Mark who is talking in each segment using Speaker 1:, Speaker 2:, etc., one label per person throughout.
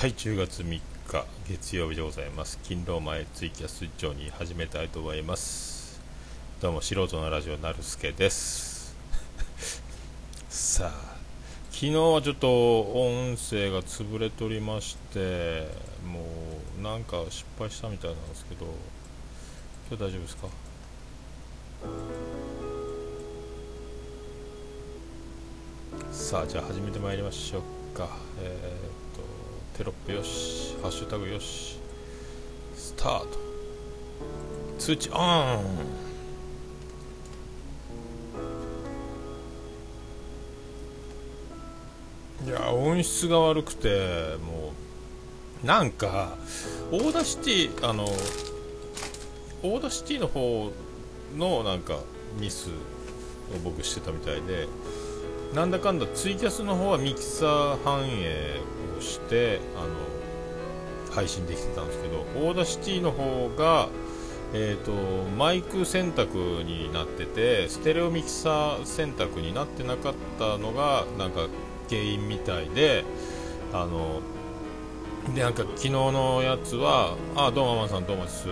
Speaker 1: はい10月3日月曜日でございます。勤労前ツイキャスジョニー始めたいと思います。どうも素人のラジオなるすけです。さあ昨日はちょっと音声が潰れておりましてもうなんか失敗したみたいなんですけど今日大丈夫ですか？さあじゃあ始めてまいりましょうか。えー、テロップよし。ハッシュタグよし。スタート。通知オン。いや音質が悪くてもうなんか Audacity あの Audacity の方のなんかミスを僕してたみたいでなんだかんだツイキャスの方はミキサー反映をしてあの配信できてたんですけど Audacity の方がえーと、マイク選択になっててステレオミキサー選択になってなかったのがなんか原因みたいであのでなんか昨日のやつはあどうもママさんどうもです。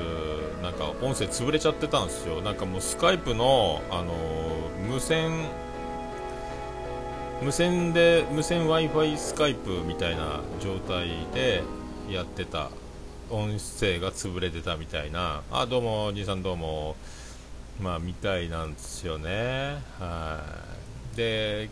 Speaker 1: なんか音声潰れちゃってたんですよ。なんかもうスカイプのあの無線無線で無線 w i f i スカイプみたいな状態でやってた。音声が潰れてたみたいな。あどうもおじいさんどうも。まあみたいなんですよね。はい。で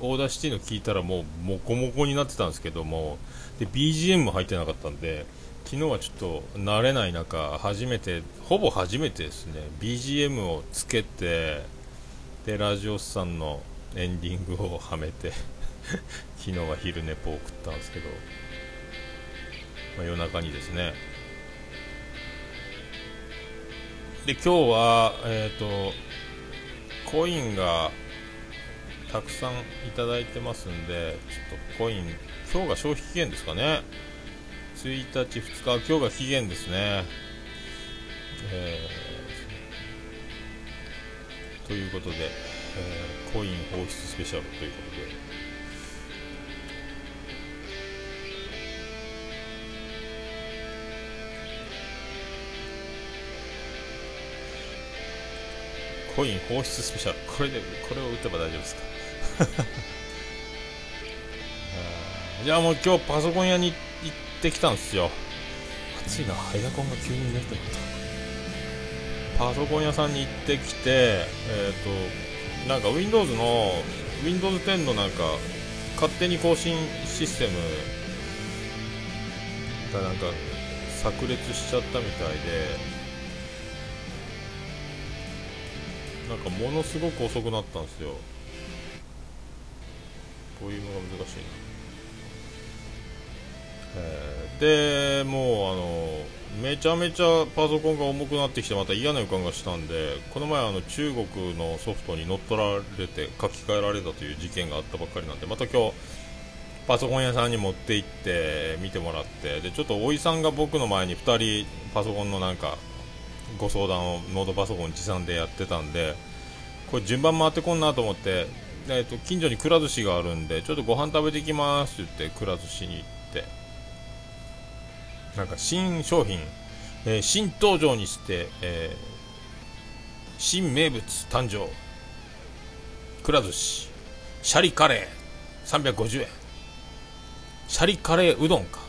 Speaker 1: Audacity の聞いたらもうモコモコになってたんですけども。で BGM も入ってなかったんで昨日はちょっと慣れない中初めてほぼ初めてですね。BGM をつけてでラジオスさんのエンディングをはめて 昨日は昼寝ぽを送ったんですけどまあ、夜中にですね。で今日はえっ、ー、とコインがたくさんいただいてますんでちょっとコイン今日が消費期限ですかね。1日2日今日が期限ですね。えー、ということで、えー、コイン放出スペシャルということで。コイン放出スペシャル。これでこれを打てば大丈夫ですか？いやもう今日パソコン屋に行ってきたんですよ。暑いなエアコンが急に出てた。パソコン屋さんに行ってきてえっ、ー、となんか Windows の Windows 10のなんか勝手に更新システムがなんか炸裂しちゃったみたいでなんかものすごく遅くなったんですよ。ボリュームが難しいな、えー、でもうあのめちゃめちゃパソコンが重くなってきてまた嫌な予感がしたんでこの前あの中国のソフトに乗っ取られて書き換えられたという事件があったばっかりなんでまた今日パソコン屋さんに持って行って見てもらってでちょっとおいさんが僕の前に2人パソコンのなんかご相談をノートパソコン持参でやってたんでこれ順番回ってこんなと思って、えーと、近所にくら寿司があるんでちょっとご飯食べてきますって言ってくら寿司に行ってなんか新商品、えー、新登場にして、えー、新名物誕生。くら寿司。シャリカレー。350円。シャリカレーうどんか。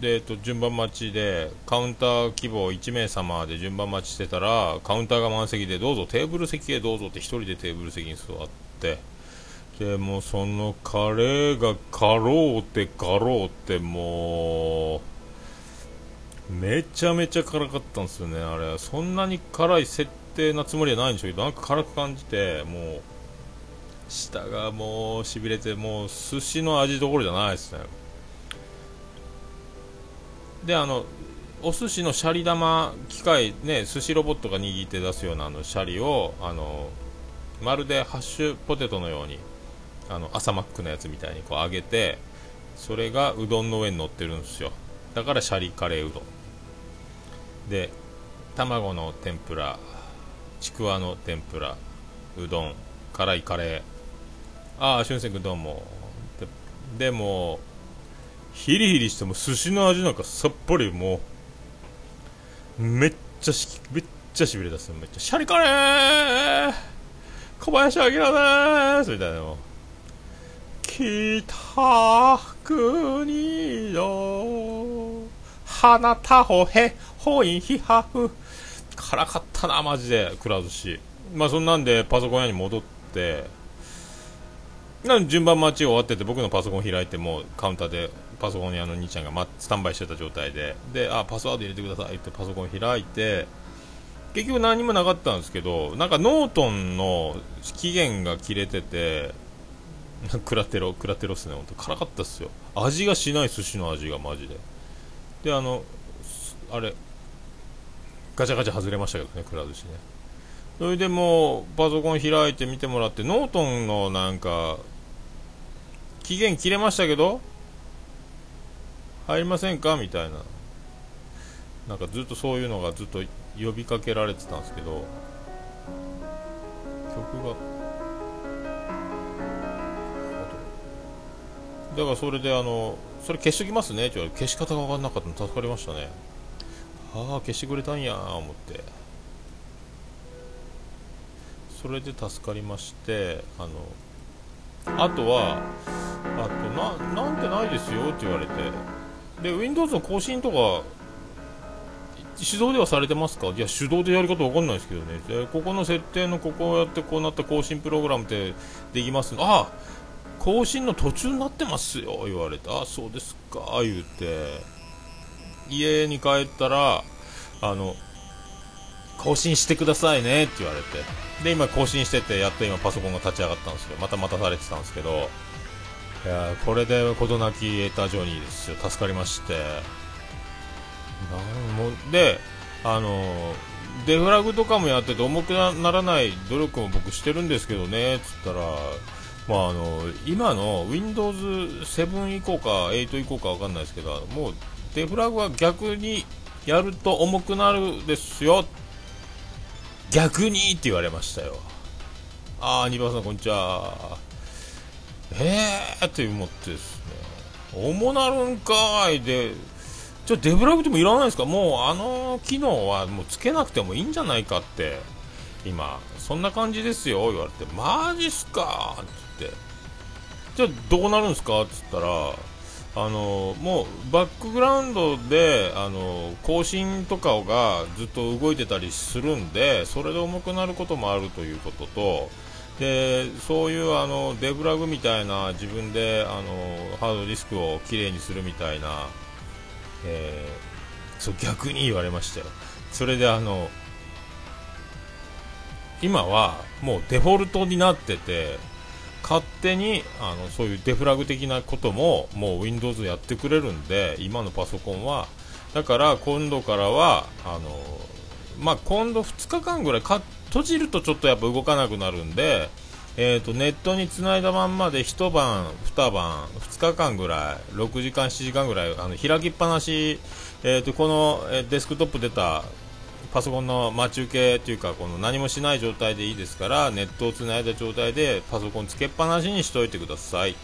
Speaker 1: で、えっと、順番待ちでカウンター希望1名様で順番待ちしてたらカウンターが満席でどうぞテーブル席へどうぞって1人でテーブル席に座ってでもそのカレーがかろうってかろうてもうめちゃめちゃ辛かったんですよね。あれそんなに辛い設定なつもりはないんでしょうけどなんか辛く感じてもう舌がもうしびれてもう寿司の味どころじゃないですね。であのお寿司のシャリ玉機械ね寿司ロボットが握って出すようなあのシャリをあのまるでハッシュポテトのようにあの朝マックのやつみたいにこう揚げてそれがうどんの上に乗ってるんですよ。だからシャリカレーうどん。で卵の天ぷらちくわの天ぷらうどん辛いカレー。ああ俊介君どうも。でもヒリヒリしても寿司の味なんかさっぱりもうめっちゃしめっちゃしびれ出すめっちゃシャリカレー小林明ですみたいなの北国の花たほへほいひはふ。辛かったなマジでくら寿司。まあそんなんでパソコン屋に戻って。なん順番待ち終わってて僕のパソコン開いてもカウンターでパソコン屋の兄ちゃんが、ま、スタンバイしてた状態で。であパスワード入れてくださいってパソコン開いて。結局何もなかったんですけどなんかノートンの期限が切れてて クラテロクラテロっすね本当辛かったっすよ。味がしない寿司の味がマジで。であのあれガチャガチャ外れましたけどねくら寿司ね。それでもうパソコン開いて見てもらってノートンのなんか期限切れましたけど入りませんか？みたいな。なんかずっとそういうのがずっと呼びかけられてたんですけど曲がだからそれであのそれ消しときますね。って言われて消し方が分かんなかったの助かりましたね。ああ消してくれたんや思って。それで助かりましてあのあとはあとななんてないですよって言われて。で Windows の更新とか手動ではされてますか？いや手動でやり方わかんないですけどね。でここの設定のここをやってこうなった更新プログラムってできますあ更新の途中になってますよ言われてあそうですか言うて。家に帰ったらあの更新してくださいねって言われて。で今更新しててやっと今パソコンが立ち上がったんですよまた待たされてたんですけど。いやこれで事なき得たジョニーですよ。助かりまして。なんもであのデフラグとかもやってて重くならない努力も僕してるんですけどねっつったらまあ、あの今の Windows7 以降か8以降か分かんないですけどもうデフラグは逆にやると重くなるですよ。逆にって言われましたよ。ああ、2番さんこんにちは。えーって思ってですね。重なるんかいで。じゃあデブラグでもいらないですか？もうあの機能はもうつけなくてもいいんじゃないかって。今そんな感じですよ。言われてマジっすかって。じゃあどうなるんですか？っつったらあのもうバックグラウンドであの更新とかがずっと動いてたりするんでそれで重くなることもあるということとでそういうあのデブラグみたいな自分であのハードディスクをきれいにするみたいな、えー、そう逆に言われましたよ。それであの今はもうデフォルトになってて勝手にあのそういうデフラグ的なことももう Windows やってくれるんで今のパソコンは。だから今度からはあのまあ、今度2日間ぐらいか閉じるとちょっとやっぱ動かなくなるんで、えーと、ネットにつないだまんまで一晩、二晩、2日間ぐらい6時間、7時間ぐらいあの開きっぱなし、えーと、この、デスクトップ出たパソコンの待ち受けというかこの何もしない状態でいいですからネットをつないだ状態でパソコンつけっぱなしにしておいてください。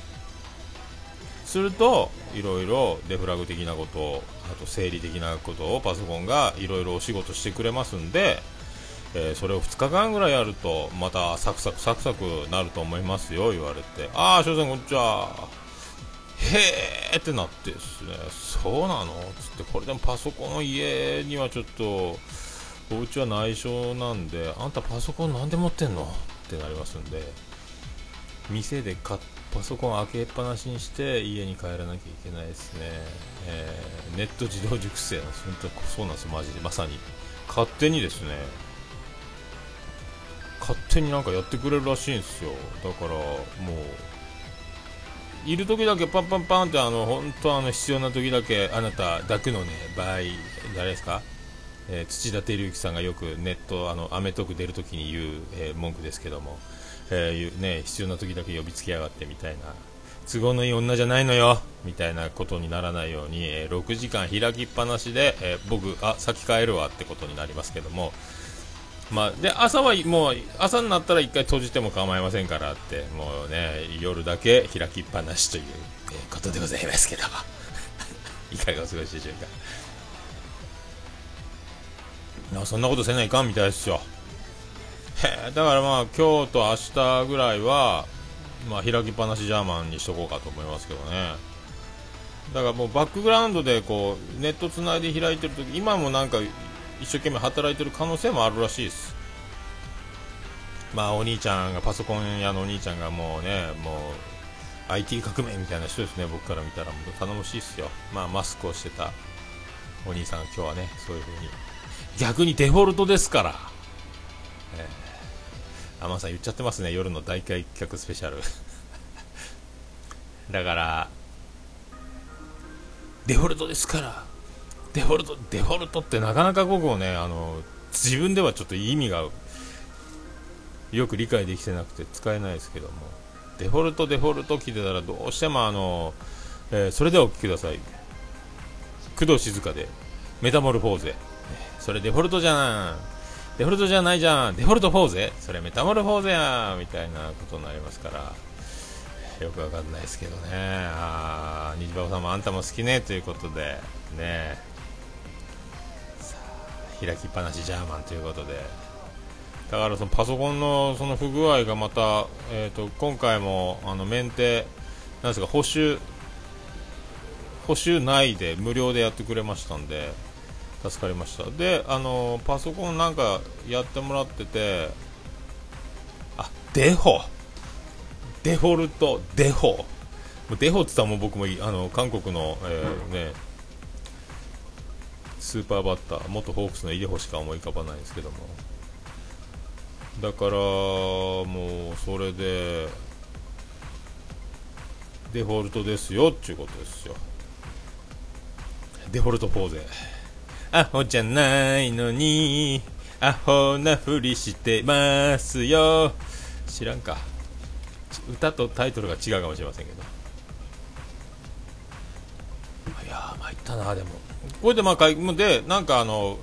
Speaker 1: するといろいろデフラグ的なことあと整理的なことをパソコンがいろいろお仕事してくれますんで、えー、それを2日間ぐらいやるとまたサクサクサクサクなると思いますよ言われて。ああ翔さんこんにちは。へーってなってですね。そうなの？つってこれでもパソコンの家にはちょっとお家は内緒なんであんたパソコンなんで持ってんの？ってなりますんで店でパソコン開けっぱなしにして家に帰らなきゃいけないですね、えー、ネット自動熟成なんです。そうなんですマジで。まさに。勝手にですね。勝手になんかやってくれるらしいんですよ。だからもういる時だけパンパンパンってあの本当あの必要な時だけあなた抱くのね場合誰ですか？えー、土田照之さんがよくネットあのアメトーク出るときに言う、えー、文句ですけども、えーね、必要な時だけ呼びつけやがってみたいな都合のいい女じゃないのよみたいなことにならないように、えー、6時間開きっぱなしで、えー、僕あ先帰るわってことになりますけども、まあ、で朝はもう朝になったら1回閉じても構いませんからってもうね夜だけ開きっぱなしということでございますけども。いかがお過ごしでしょうか。そんなことせないかんみたいですよ。へだからまあ今日と明日ぐらいはまあ、開きっぱなしジャーマンにしとこうかと思いますけどね。だからもうバックグラウンドでこうネットつないで開いてると今もなんか一生懸命働いてる可能性もあるらしいです。まあお兄ちゃんがパソコン屋のお兄ちゃんがもうねもう IT 革命みたいな人ですね僕から見たら。もう頼もしいですよ。まあマスクをしてたお兄さん今日はねそういう風に逆にデフォルトですから、えー、天さん言っちゃってますね。夜の大開脚スペシャル。だからデフォルトですから。デフォルト、デフォルトってなかなか僕もね、あの、自分ではちょっと意味がよく理解できてなくて使えないですけども、デフォルト、デフォルト聞いてたらどうしてもあの、えー、それではお聞きください。工藤静香で、メタモルフォーゼ。それデフォルトじゃん。デフォルトじゃないじゃん。デフォルトフォーゼそれメタモルフォーゼや。みたいなことになりますから。よくわかんないですけどね。ああ、虹パパさんもあんたも好きね。ということで、ねさあ。開きっぱなしジャーマンということでだからそのパソコンのその不具合がまた、えーと、今回もあのメンテなんですか補修補修内で無料でやってくれましたんで助かりました。であのパソコンなんかやってもらっててあデフォ。デフォルト。デフォ。デフォって言ったらもう僕もあの韓国の、えー、ねスーパーバッター元ホークスのイデホしか思い浮かばないんですけども。だからもうそれでデフォルトですよっていうことですよ。デフォルトポーゼ。アホじゃないのにアホなふりしてますよ。知らんか。歌とタイトルが違うかもしれませんけど。いや参ったなでも。これでまあでなんかあの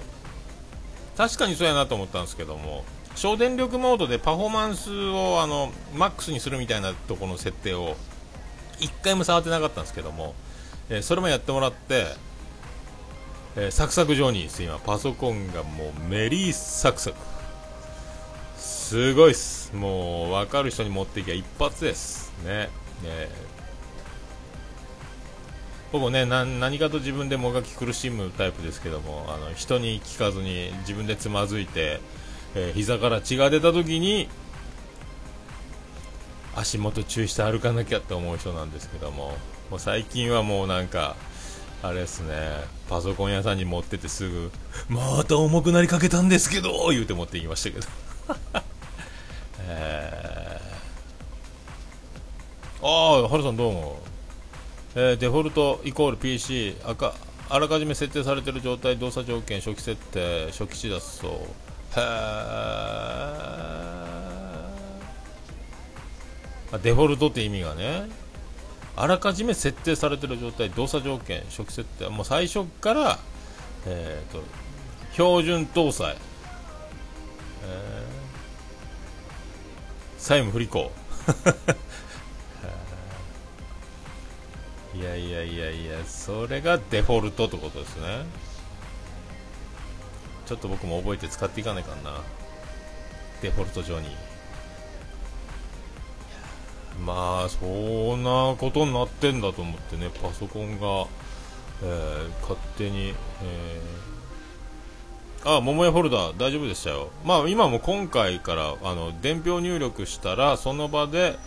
Speaker 1: 確かにそうやなと思ったんですけども省電力モードでパフォーマンスをあのマックスにするみたいなところの設定を1回も触ってなかったんですけども、えー、それもやってもらって、えー、サクサク状にです今パソコンがもうメリーサクサク。すごいっす。もう分かる人に持っていきゃ一発です。ね。ね。僕ね何かと自分でもがき苦しむタイプですけどもあの人に聞かずに自分でつまずいて、えー、膝から血が出た時に足元注意して歩かなきゃって思う人なんですけどももう最近はもうなんかあれですね。パソコン屋さんに持っててすぐ また重くなりかけたんですけど言うて持っていきましたけど。えー、ああ、ハルさんどうも。えー、デフォルトイコール PC 赤あらかじめ設定されている状態動作条件初期設定初期値だそう。へえデフォルトって意味がね。あらかじめ設定されている状態動作条件初期設定。もう最初から、えーと、標準搭載、えー、債務不履行。いやいやいやいやそれがデフォルトってことですね。ちょっと僕も覚えて使っていかないかな。デフォルト上に。まあそんなことになってんだと思ってねパソコンが、えー、勝手に、えー、あ桃屋フォルダ大丈夫でしたよ。まあ今も今回からあの伝票入力したらその場で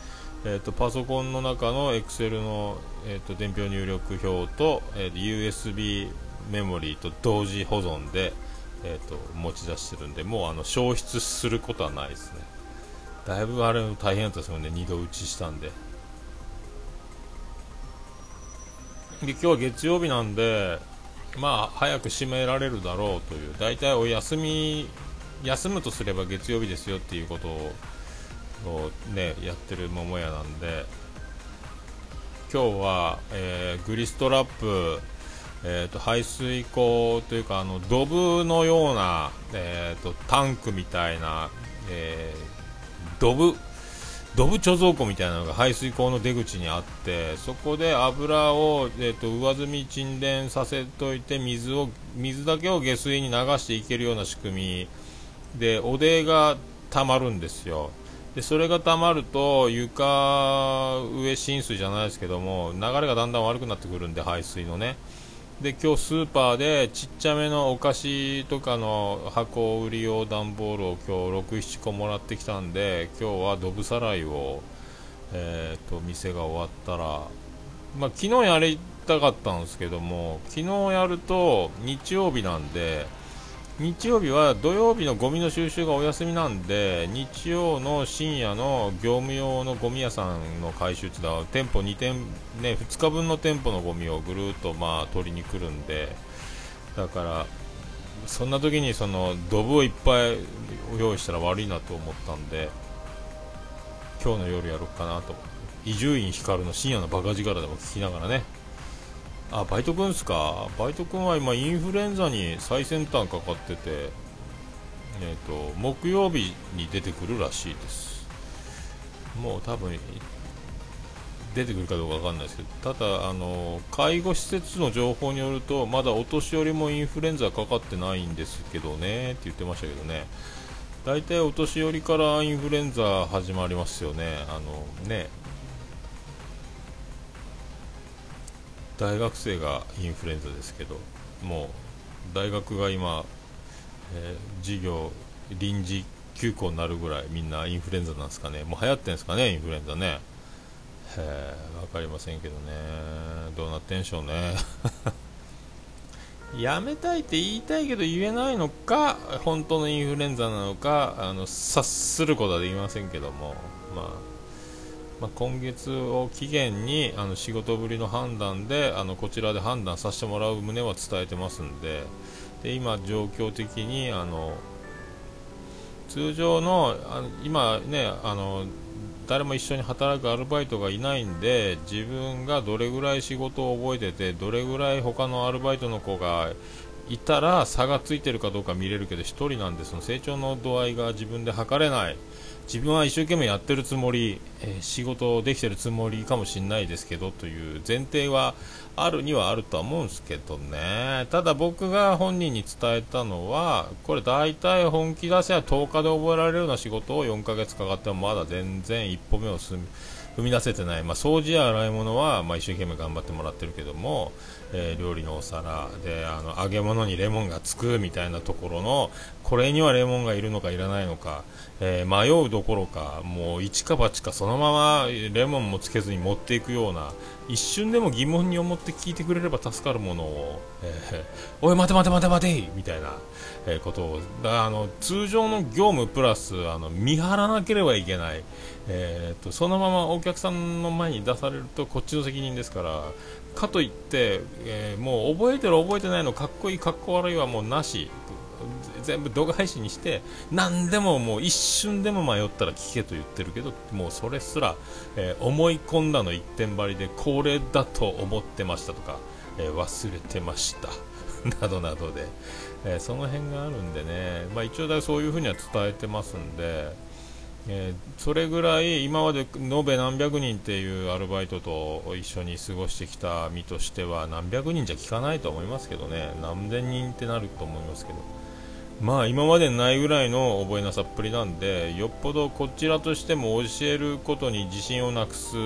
Speaker 1: えーと、パソコンの中の Excel の、えーと、伝票入力表と,、えーと、USB メモリーと同時保存で、えー、と持ち出してるんでもうあの消失することはないですね。だいぶあれ大変だったですよね。2度打ちしたんで。で今日は月曜日なんでまあ早く閉められるだろうという。大体お休み休むとすれば月曜日ですよっていうことをねやってる桃屋なんで。今日は、えー、グリストラップえーと、排水溝というかあのドブのような、えーと、タンクみたいな、えー、ドブドブ貯蔵庫みたいなのが排水溝の出口にあってそこで油を、えーと、上澄み沈殿させといて水を水だけを下水に流していけるような仕組み。でおでがたまるんですよ。でそれがたまると床上浸水じゃないですけども流れがだんだん悪くなってくるんで排水のね。で今日スーパーでちっちゃめのお菓子とかの箱売り用段ボールを今日67個もらってきたんで今日はドブさらいを、えーと、店が終わったら、まあ、昨日やりたかったんですけども昨日やると日曜日なんで日曜日は土曜日のゴミの収集がお休みなんで日曜の深夜の業務用のゴミ屋さんの回収って店舗2店、ね、2日分の店舗のゴミをぐるっとまあ取りに来るんでだからそんな時にそのドブをいっぱい用意したら悪いなと思ったんで今日の夜やろうかなと。伊集院光の深夜のバカ力でも聞きながらね。あバイト君ですか？バイト君は今インフルエンザに最先端かかっててえ、ー、と木曜日に出てくるらしいです。もう多分出てくるかどうかわかんないですけどただあの介護施設の情報によるとまだお年寄りもインフルエンザかかってないんですけどねって言ってましたけどね。大体お年寄りからインフルエンザ始まりますよね。あのね大学生がインフルエンザですけどもう大学が今、えー、授業臨時休校になるぐらいみんなインフルエンザなんですかね。もう流行ってんですかねインフルエンザね。え分かりませんけどね。どうなってんでしょうね。やめたいって言いたいけど言えないのか本当のインフルエンザなのかあの察することはできませんけども。まあまあ、今月を期限にあの仕事ぶりの判断であのこちらで判断させてもらう旨は伝えてますんでで今、状況的にあの通常のあ今ねあの誰も一緒に働くアルバイトがいないんで自分がどれぐらい仕事を覚えててどれぐらい他のアルバイトの子がいたら差がついてるかどうか見れるけど1人なんでその成長の度合いが自分で測れない。自分は一生懸命やってるつもり、えー、仕事できてるつもりかもしれないですけどという前提はあるにはあるとは思うんですけどね。ただ僕が本人に伝えたのはこれ大体本気出せば10日で覚えられるような仕事を4ヶ月かかってもまだ全然一歩目を踏み出せてない、まあ、掃除や洗い物は、まあ、一生懸命頑張ってもらってるけども、えー、料理のお皿。であの揚げ物にレモンがつくみたいなところのこれにはレモンがいるのかいらないのか、えー、迷うどころかもう一か八かそのままレモンもつけずに持っていくような一瞬でも疑問に思って聞いてくれれば助かるものを、えー、おい待て待て待て待てみたいな、えことを。あの通常の業務プラスあの見張らなければいけない、えーとそのままお客さんの前に出されるとこっちの責任ですからかといって、えー、もう覚えてる覚えてないのかっこいいかっこ悪いはもうなし全部動画配信にして何でももう一瞬でも迷ったら聞けと言ってるけどもうそれすら、えー、思い込んだの一点張りでこれだと思ってましたとか、えー、忘れてました。などなどで、えその辺があるんでね、まあ、一応だそういうふうには伝えてますんで。えー、それぐらい今まで延べ何百人っていうアルバイトと一緒に過ごしてきた身としては何百人じゃ効かないと思いますけどね。何千人ってなると思いますけど。まあ今までないぐらいの覚えなさっぷりなんでよっぽどこちらとしても教えることに自信をなくす、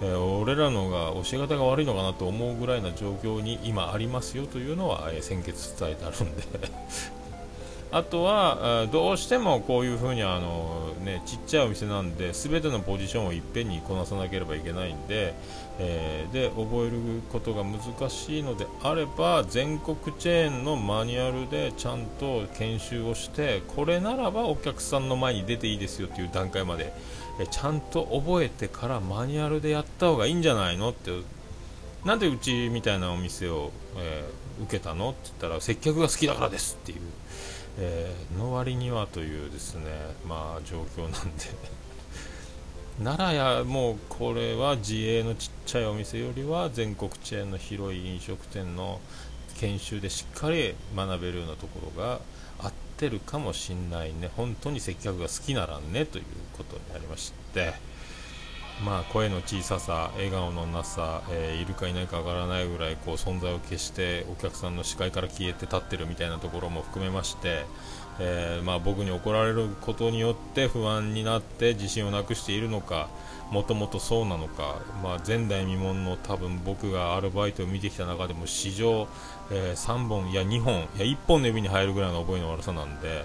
Speaker 1: えー、俺らのが教え方が悪いのかなと思うぐらいな状況に今ありますよというのは、えー、先決伝えてあるんで。あとはどうしてもこういうふうにあの、ね、ちっちゃいお店なんで全てのポジションをいっぺんにこなさなければいけないんで,、えー、で覚えることが難しいのであれば全国チェーンのマニュアルでちゃんと研修をしてこれならばお客さんの前に出ていいですよという段階まで、えちゃんと覚えてからマニュアルでやった方がいいんじゃないのってなんでうちみたいなお店を、えー、受けたのって言ったら接客が好きだからですっていう。えー、の割にはというですね、まあ、状況なんで。ならやもうこれは自営のちっちゃいお店よりは全国チェーンの広い飲食店の研修でしっかり学べるようなところが合ってるかもしんないね。本当に接客が好きならんねということになりまして。まあ声の小ささ笑顔のなさ、えー、いるかいないかわからないぐらいこう存在を消してお客さんの視界から消えて立ってるみたいなところも含めましてえー、まあ、僕に怒られることによって不安になって自信をなくしているのかもともとそうなのか、まあ、前代未聞の多分僕がアルバイトを見てきた中でも史上、えー、3本いや2本いや1本の指に入るぐらいの覚えの悪さなんで、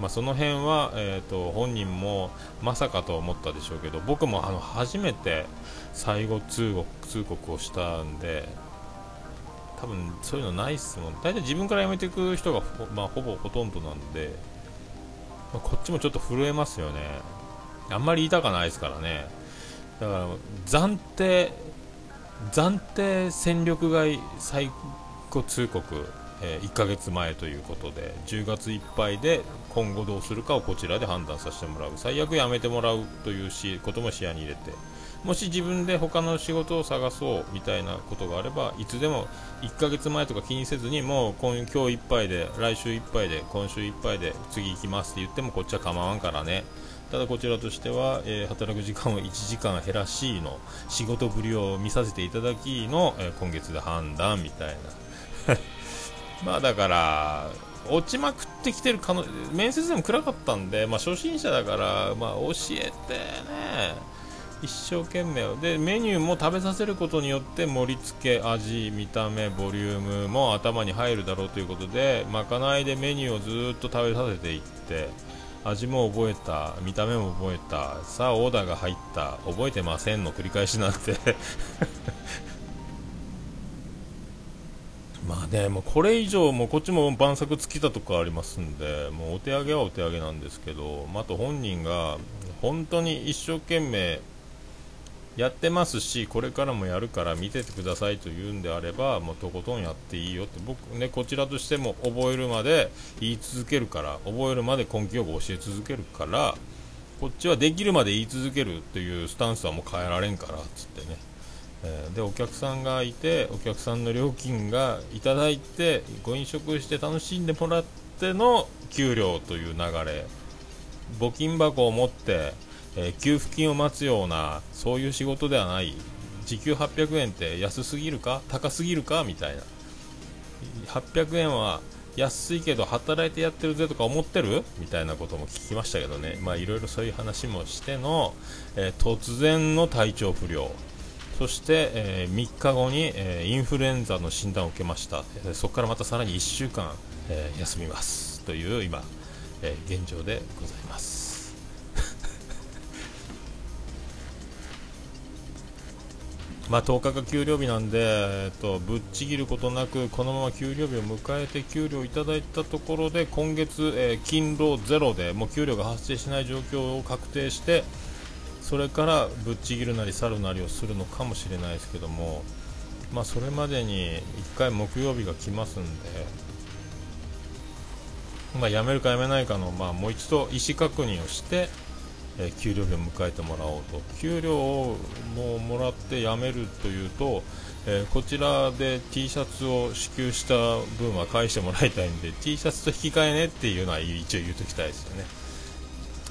Speaker 1: まあ、その辺は、えーと、本人もまさかと思ったでしょうけど僕もあの初めて最後通告通告をしたんで多分そういうのないっすもん。大体自分から辞めていく人がまあ、ほぼほとんどなんで、まあ、こっちもちょっと震えますよね。あんまり言いたかないですからね。だから暫定暫定戦力外最後通告、えー、1ヶ月前ということで10月いっぱいで今後どうするかをこちらで判断させてもらう。最悪やめてもらうというしことも視野に入れて。もし自分で他の仕事を探そうみたいなことがあればいつでも1ヶ月前とか気にせずにもう今今日いっぱいで来週いっぱいで今週いっぱいで次行きますって言ってもこっちは構わんからね。ただこちらとしては、えー、働く時間を1時間減らしの仕事ぶりを見させていただきの、えー、今月で判断みたいな。まあだから落ちまくってきてる可能面接でも暗かったんで、まあ、初心者だから、まあ、教えてね。一生懸命でメニューも食べさせることによって盛り付け味見た目ボリュームも頭に入るだろうということでまかないでメニューをずっと食べさせていって味も覚えた見た目も覚えたさあオーダーが入った覚えてませんの繰り返しなんて。まあね、もうこれ以上、もこっちも晩作尽きたとこありますんで、もうお手上げはお手上げなんですけど、まあと本人が本当に一生懸命やってますしこれからもやるから見ててくださいと言うんであればもうとことんやっていいよって僕ねこちらとしても覚えるまで言い続けるから覚えるまで根気よく教え続けるからこっちはできるまで言い続けるというスタンスはもう変えられんからっつってね、え、でお客さんがいてお客さんの料金がいただいてご飲食して楽しんでもらっての給料という流れ。募金箱を持ってえー、給付金を待つようなそういう仕事ではない。時給800円って安すぎるか？高すぎるか？みたいな。800円は安いけど働いてやってるぜとか思ってる？みたいなことも聞きましたけどね。まあいろいろそういう話もしての、えー、突然の体調不良。そして、えー、3日後に、えー、インフルエンザの診断を受けました、えそこからまたさらに1週間、え休みますという今、え現状でございます。まあ、10日が給料日なんで、えっと、ぶっちぎることなくこのまま給料日を迎えて給料をいただいたところで今月、えー、勤労ゼロでもう給料が発生しない状況を確定してそれからぶっちぎるなり去るなりをするのかもしれないですけども、まあ、それまでに1回木曜日が来ますんで、まあ、辞めるか辞めないかの、まあ、もう一度意思確認をしてえー、給料日を迎えてもらおうと。給料をもうもらって辞めるというと、えー、こちらで T シャツを支給した分は返してもらいたいんで T シャツと引き換えねっていうのは一応言うときたいですよね。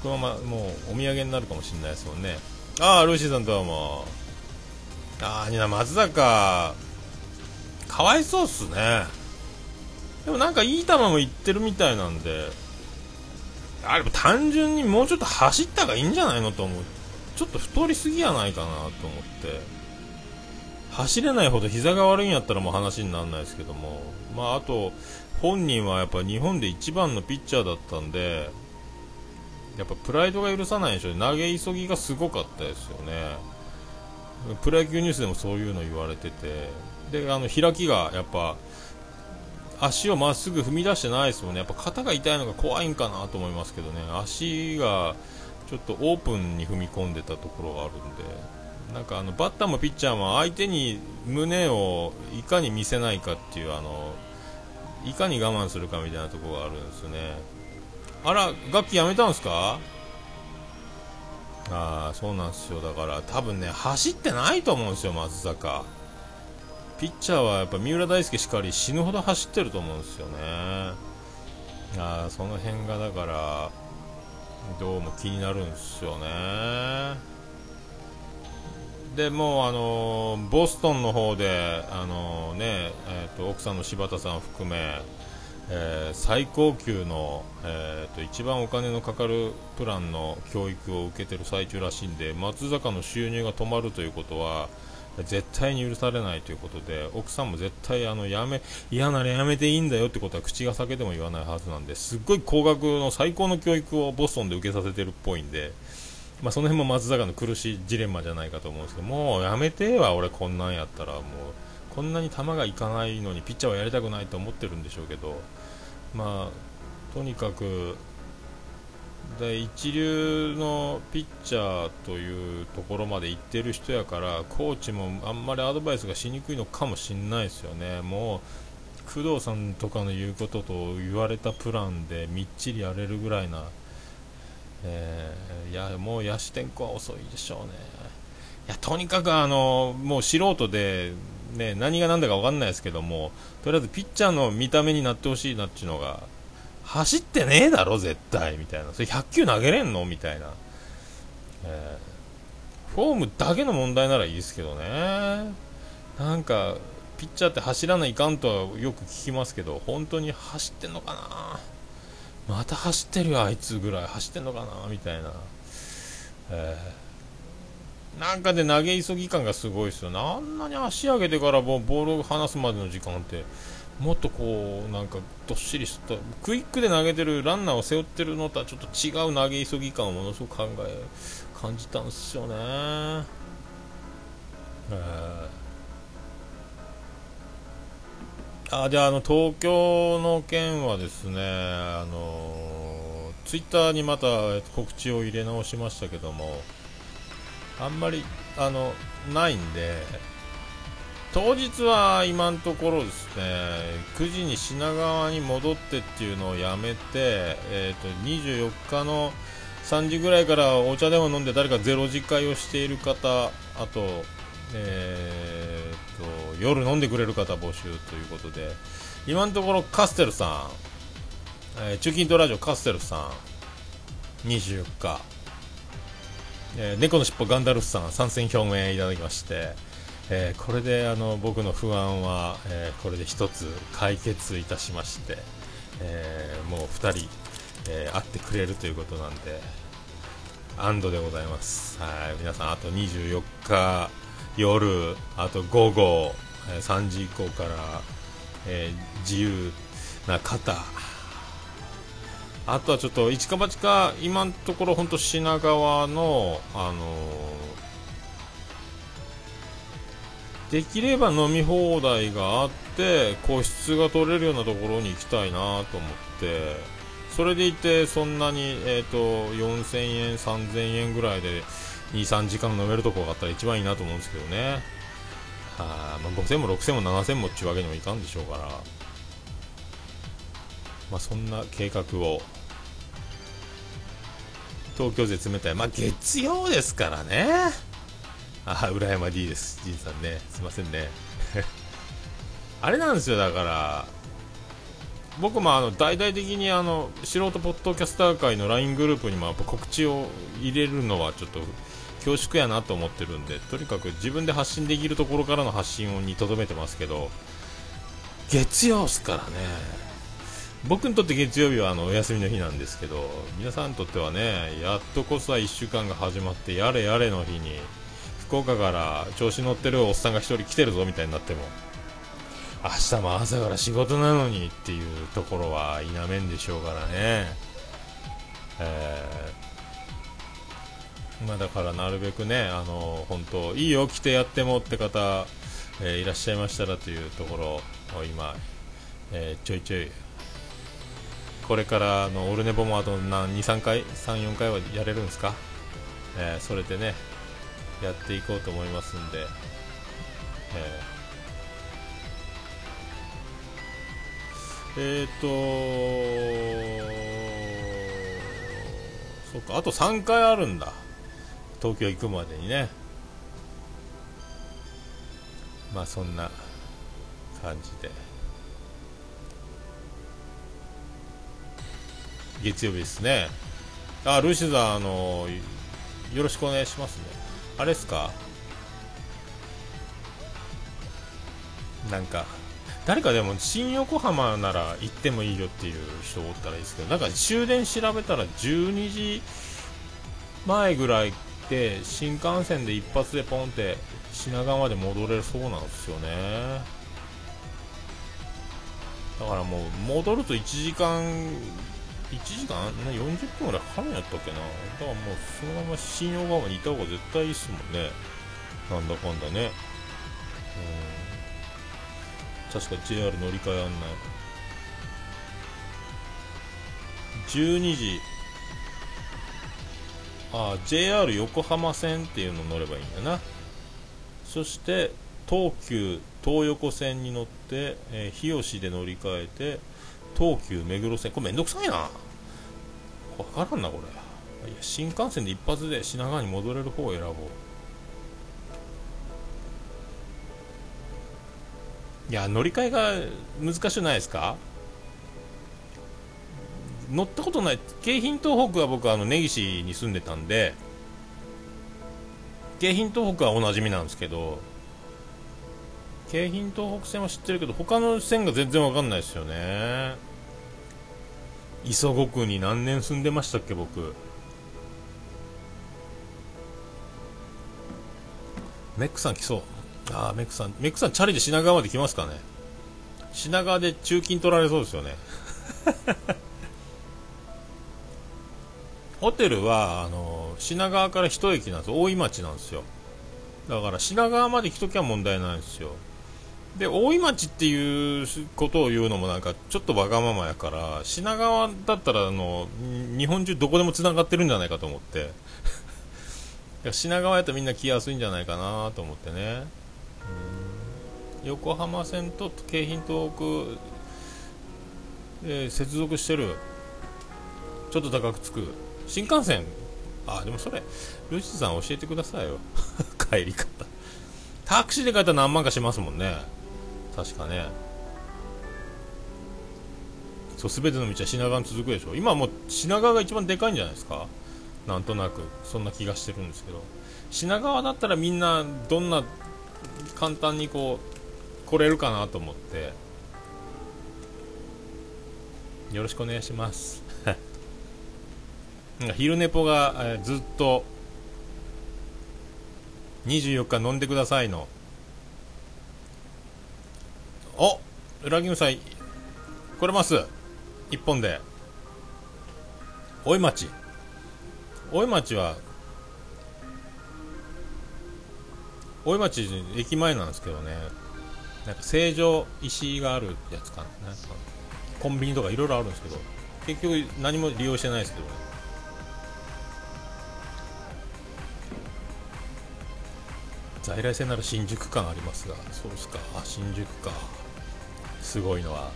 Speaker 1: このままもうお土産になるかもしれないですもんね。ああルーシーさんどうもああにな松坂。かわいそうっすね。でもなんかいい球もいってるみたいなんで。あれ単純にもうちょっと走った方がいいんじゃないのと思う。ちょっと太りすぎやないかなと思って。走れないほど膝が悪いんやったらもう話にならないですけども。まああと本人はやっぱ日本で一番のピッチャーだったんで。やっぱプライドが許さないでしょ。投げ急ぎがすごかったですよね。プロ野球ニュースでもそういうの言われてて。であの開きがやっぱ足をまっすぐ踏み出してないですもんね、やっぱ肩が痛いのが怖いんかなと思いますけどね、足がちょっとオープンに踏み込んでたところがあるんで、なんかあのバッターもピッチャーも相手に胸をいかに見せないかっていうあのいかに我慢するかみたいなところがあるんですよね。あら、楽器やめたんですか？ああそうなんですよ。だから多分ね走ってないと思うんですよ松坂。ピッチャーはやっぱ三浦大輔しかり死ぬほど走ってると思うんですよね。ああその辺がだからどうも気になるんですよね。でもうあのボストンの方であのね、えーと、奥さんの柴田さん含め、えー、最高級の、えーと、一番お金のかかるプランの教育を受けてる最中らしいんで松坂の収入が止まるということは絶対に許されないということで奥さんも絶対あのやめ嫌ならやめていいんだよってことは口が裂けても言わないはずなんですっごい高額の最高の教育をボストンで受けさせてるっぽいんでまあ、その辺も松坂の苦しいジレンマじゃないかと思うんですけどもうやめては俺こんなんやったらもうこんなに球がいかないのにピッチャーはやりたくないと思ってるんでしょうけどまあとにかくで一流のピッチャーというところまで行ってる人やからコーチもあんまりアドバイスがしにくいのかもしれないですよね。もう工藤さんとかの言うことと言われたプランでみっちりやれるぐらいなえー、いやもう野手転向は遅いでしょうね。いやとにかくあのもう素人で、ね、何が何だか分かんないですけどもとりあえずピッチャーの見た目になってほしいなっていうのが走ってねえだろ絶対みたいな。それ100球投げれんの？みたいな、えー、フォームだけの問題ならいいですけどね。なんかピッチャーって走らないかんとはよく聞きますけど本当に走ってんのかな？また走ってるよあいつぐらい。走ってんのかな？みたいな、えー、なんかで投げ急ぎ感がすごいですよ。ねあんなに足上げてからもボールを離すまでの時間ってもっとこうなんかどっしりしたクイックで投げてるランナーを背負ってるのとはちょっと違う投げ急ぎ感をものすごく考え感じたんですよね、えー。あであの東京の件はですねあのツイッターにまた告知を入れ直しましたけどもあんまりあのないんで当日は今のところですね9時に品川に戻ってっていうのをやめて、えーと、24日の3時ぐらいからお茶でも飲んで誰かゼロ次会をしている方あとえー、と夜飲んでくれる方募集ということで今のところカステルさん、えー、中近東ラジオカステルさん24日、えー、猫のしっぽガンダルフさん参戦表明いただきまして、えー、これであの僕の不安は、えー、これで1つ解決いたしまして、えー、もう2人、え、会ってくれるということなんで安堵でございます。はい。皆さんあと24日夜、あと午後、3時以降から、え、自由な方、あとはちょっと一か八か、今のところ本当品川の、あのー、できれば飲み放題があって個室が取れるようなところに行きたいなと思ってそれでいてそんなに、えーと、4000円、3000円ぐらいで23時間飲めるとこがあったら一番いいなと思うんですけどね。はあ、まあ、5000も6000も7000もっちゅうわけにもいかんでしょうから。まあそんな計画を。東京で冷たい。まあ月曜ですからね。あ浦山 D です。仁さんね。すいませんね。あれなんですよだから。僕もあの大々的にあの素人ポッドキャスター界の LINE グループにもやっぱ告知を入れるのはちょっと恐縮やなと思ってるんでとにかく自分で発信できるところからの発信にとどめてますけど月曜っすからね。僕にとって月曜日はあのお休みの日なんですけど皆さんにとってはねやっとこそは1週間が始まってやれやれの日に福岡から調子乗ってるおっさんが1人来てるぞみたいになっても明日も朝から仕事なのにっていうところは否めんでしょうからね、えー、まあ、だからなるべくねあの本当いいよ来てやってもって方、えー、いらっしゃいましたらというところを今、えー、ちょいちょいこれからのオルネボもあと23回34回はやれるんですか、えそれでねやっていこうと思いますんで、えーえ、ー、とそっかあと3回あるんだ。東京行くまでにね。まあそんな感じで。月曜日ですね。あルシザーあのよろしくお願いしますね。あれっすか？なんか誰かでも新横浜なら行ってもいいよっていう人おったらいいですけどなんか終電調べたら12時前ぐらいで新幹線で一発でポンって品川まで戻れるそうなんですよね。だからもう戻ると1時間1時間40分ぐらいかかるんやったっけな。だからもうそのまま新横浜にいた方が絶対いいっすもんね。なんだかんだね。うん。確か JR 乗り換え案内。12時。あ JR 横浜線っていうの乗ればいいんだな。そして東急東横線に乗って、えー、日吉で乗り換えて東急目黒線。これめんどくさいな。分からんなこれ。いや新幹線で一発で品川に戻れる方を選ぼう。いや乗り換えが難しくないですか？乗ったことない。京浜東北は僕あの根岸に住んでたんで京浜東北はおなじみなんですけど京浜東北線は知ってるけど他の線が全然わかんないですよね。磯子区に何年住んでましたっけ僕？メックさん来そう。ああメックさん。メックさんチャリで品川まで来ますかね。品川で中金取られそうですよね。ホテルはあの品川から一駅なんです大井町なんですよ。だから品川まで来ときゃ問題ないんですよ。で大井町っていうことを言うのもなんかちょっとわがままやから品川だったらあの日本中どこでもつながってるんじゃないかと思って。品川やったらみんな来やすいんじゃないかなと思ってね。横浜線と京浜東北、えー、接続してる。ちょっと高くつく。新幹線。あでもそれルシさん教えてくださいよ。帰り方。タクシーで帰ったら何万かしますもんね。確かね。そう全ての道は品川に続くでしょ。今もう品川が一番でかいんじゃないですか。なんとなくそんな気がしてるんですけど。品川だったらみんなどんな簡単にこう来れるかなと思って。よろしくお願いします。昼寝ぽが、えー、ずっと24日飲んでくださいのお裏木さん来れます。一本で。大井町。大井町は大井町駅前なんですけどね。なんか成城石井があるやつかな。かコンビニとかいろいろあるんですけど結局何も利用してないですけどね。在来線なら新宿感ありますがそうですか。新宿か。すごいのは。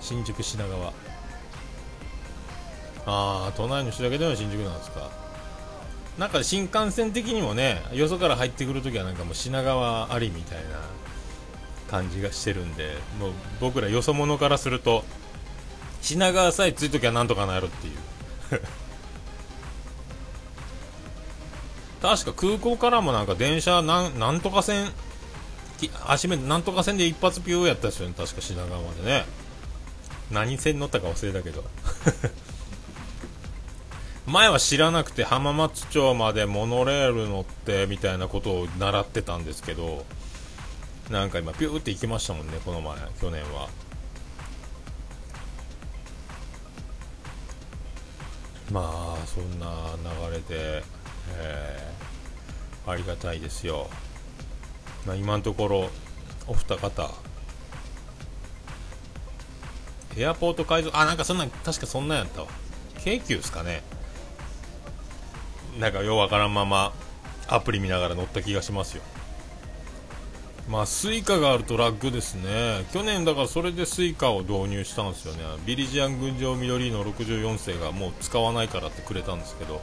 Speaker 1: 新宿品川。ああ都内の人だけでは新宿なんですか。なんか新幹線的にもねよそから入ってくるときはなんかもう品川ありみたいな感じがしてるんでもう僕らよそ者からすると品川さえついときはなんとかなるっていう。確か空港からもなんか電車なんなんとか線足目なんとか線で一発ピューやったですよね。確か品川までね。何線乗ったか忘れたけど。前は知らなくて浜松町までモノレール乗ってみたいなことを習ってたんですけどなんか今ピューって行きましたもんねこの前去年は。まあそんな流れで、えー、ありがたいですよ。まあ、今のところお二方。エアポート改造あなんかそんな確かそんなんやったわ。京急ですかね。なんかようわからんままアプリ見ながら乗った気がしますよ。まあスイカがあると楽ですね。去年だからそれでスイカを導入したんですよね。ビリジアン群青緑の64世がもう使わないからってくれたんですけど。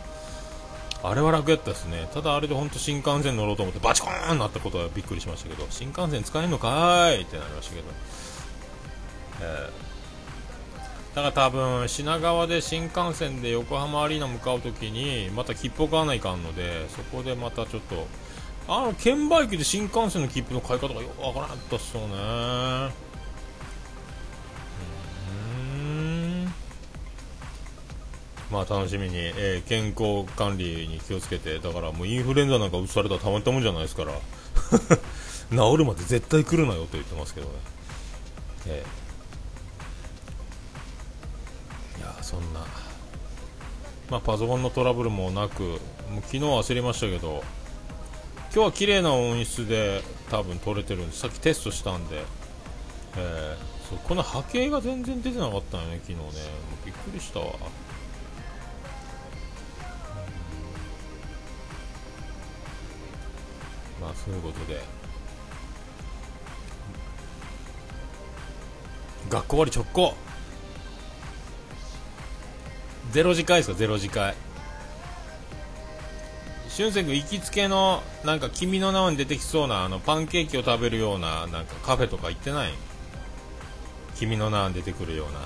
Speaker 1: あれは楽やったですね。ただあれで本当新幹線乗ろうと思ってバチコーンなったことはびっくりしましたけど新幹線使えんのかーいってなりましたけど、えー、だから多分品川で新幹線で横浜アリーナ向かうときにまた切符を買わないかんのでそこでまたちょっとあの券売機で新幹線の切符の買い方がよくわからなかったっすよね。まあ楽しみに、えー、健康管理に気をつけて。だからもうインフルエンザなんかうつされたらたまったもんじゃないですから。治るまで絶対来るなよと言ってますけどね、えー、いやそんな。まあパソコンのトラブルもなくもう昨日焦りましたけど今日は綺麗な音質で多分撮れてるんでさっきテストしたんで、えー、そこの波形が全然出てなかったよね昨日ね。びっくりしたわ。まあそういうことで。学校終わり直行。ゼロ次会ですか？ゼロ次会。俊く君行きつけのなんか君の名はに出てきそうなあのパンケーキを食べるようななんかカフェとか行ってない？君の名はに出てくるような。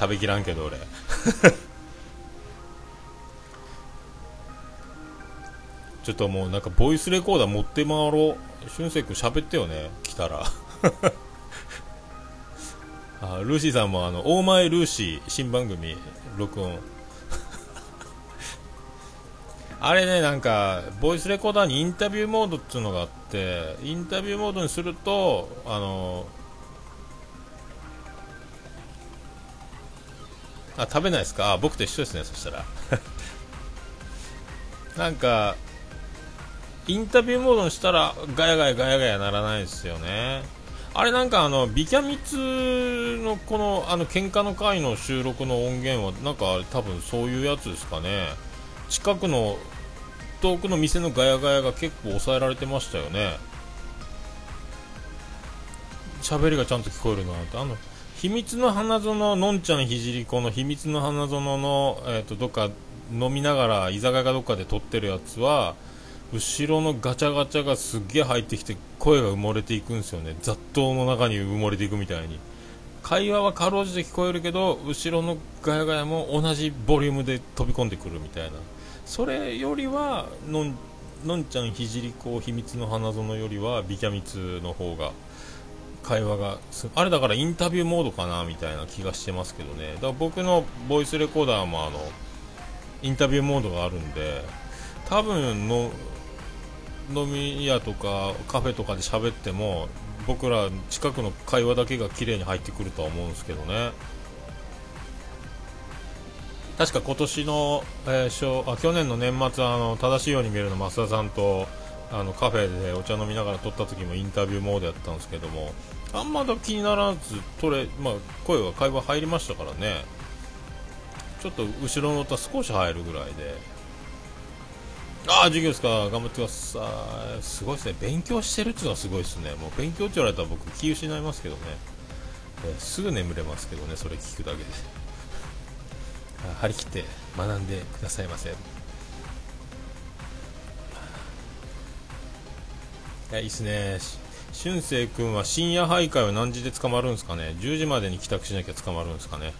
Speaker 1: 食べきらんけど俺。ちょっともうなんかボイスレコーダー持って回ろう。俊く君喋ってよね。来たら。あルーシーさんもあの大前ルーシー新番組録音。あれねなんかボイスレコーダーにインタビューモードっていうのがあってインタビューモードにするとあのあ食べないですか？あ僕と一緒ですねそしたら。なんかインタビューモードにしたらガヤガヤガヤガヤならないですよね。あれなんかあのビキャミツのこのあの喧嘩の回の収録の音源はなんか多分そういうやつですかね。近くの遠くの店のガヤガヤが結構抑えられてましたよね。喋りがちゃんと聞こえるなって。あの秘密の花園のんちゃんひじり子の秘密の花園の、えーとどっか飲みながら居酒屋かどっかで撮ってるやつは後ろのガチャガチャがすっげえ入ってきて声が埋もれていくんですよね。雑踏の中に埋もれていくみたいに。会話はかろうじて聞こえるけど後ろのガヤガヤも同じボリュームで飛び込んでくるみたいな。それよりはのんのんちゃんひじり子秘密の花園よりはビキャミツの方が会話があれだからインタビューモードかなみたいな気がしてますけどね。だから僕のボイスレコーダーもあのインタビューモードがあるんで多分の飲み屋とかカフェとかで喋っても僕ら近くの会話だけが綺麗に入ってくるとは思うんですけどね。確か今年の、えー、あ去年の年末あの正しいように見えるの増田さんとあのカフェでお茶飲みながら撮った時もインタビューモードやったんですけどもあんまだ気にならず撮れ、まあ、声は会話入りましたからね。ちょっと後ろの歌少し入るぐらいで。ああ、授業ですか。頑張ってください。すごいですね。勉強してるっていうのはすごいですね。もう勉強って言われたら僕気失いますけどね。えー、すぐ眠れますけどね、それ聞くだけで。張り切って学んでくださいませ。い、いいっすね。俊く君は深夜徘徊は何時で捕まるんですかね。10時までに帰宅しなきゃ捕まるんですかね。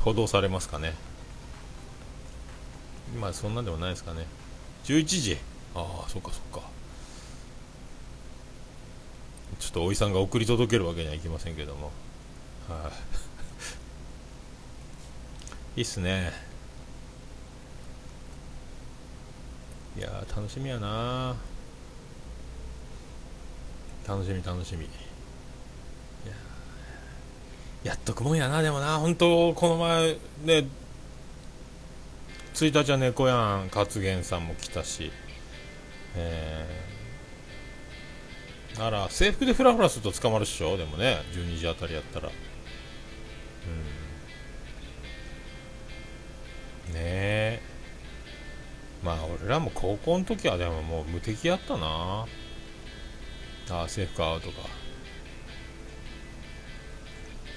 Speaker 1: 補導されますかね。まあそんなんでもないですかね。11時。ああそっかそっか。ちょっとおいさんが送り届けるわけにはいきませんけども。はい、いいっすね。いや楽しみやな。楽しみ楽しみ。ややっとくもんやなでもな本当この前ね1日は猫やん勝元さんも来たし、えー、あら制服でフラフラすると捕まるっしょ？でもね12時あたりやったら。うん。ねえ。まあ俺らも高校の時はでももう無敵やったな。ああ制服アウトか。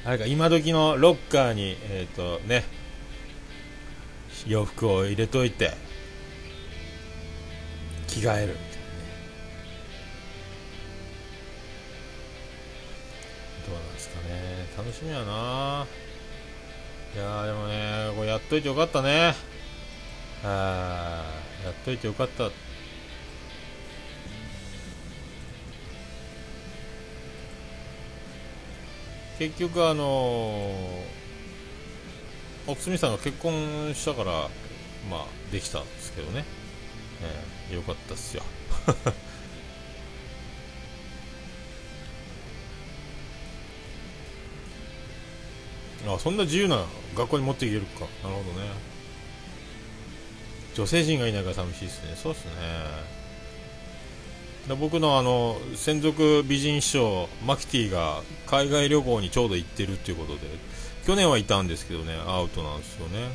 Speaker 1: あれか今時のロッカーにえっ、ー、とね。洋服を入れといて着替える。みたいなねどうなんですかね。楽しみやな。いやでもねこれやっといてよかったね。あやっといてよかった。結局あのー、奥住さんが結婚したからまあできたんですけどね、えー、よかったっすよ。あそんな自由な学校に持っていけるか。なるほどね。女性陣がいないから寂しいですね。そうですね。で僕のあの専属美人師匠マキティが海外旅行にちょうど行ってるっていうことで。去年はいたんですけどねアウトなんですよね、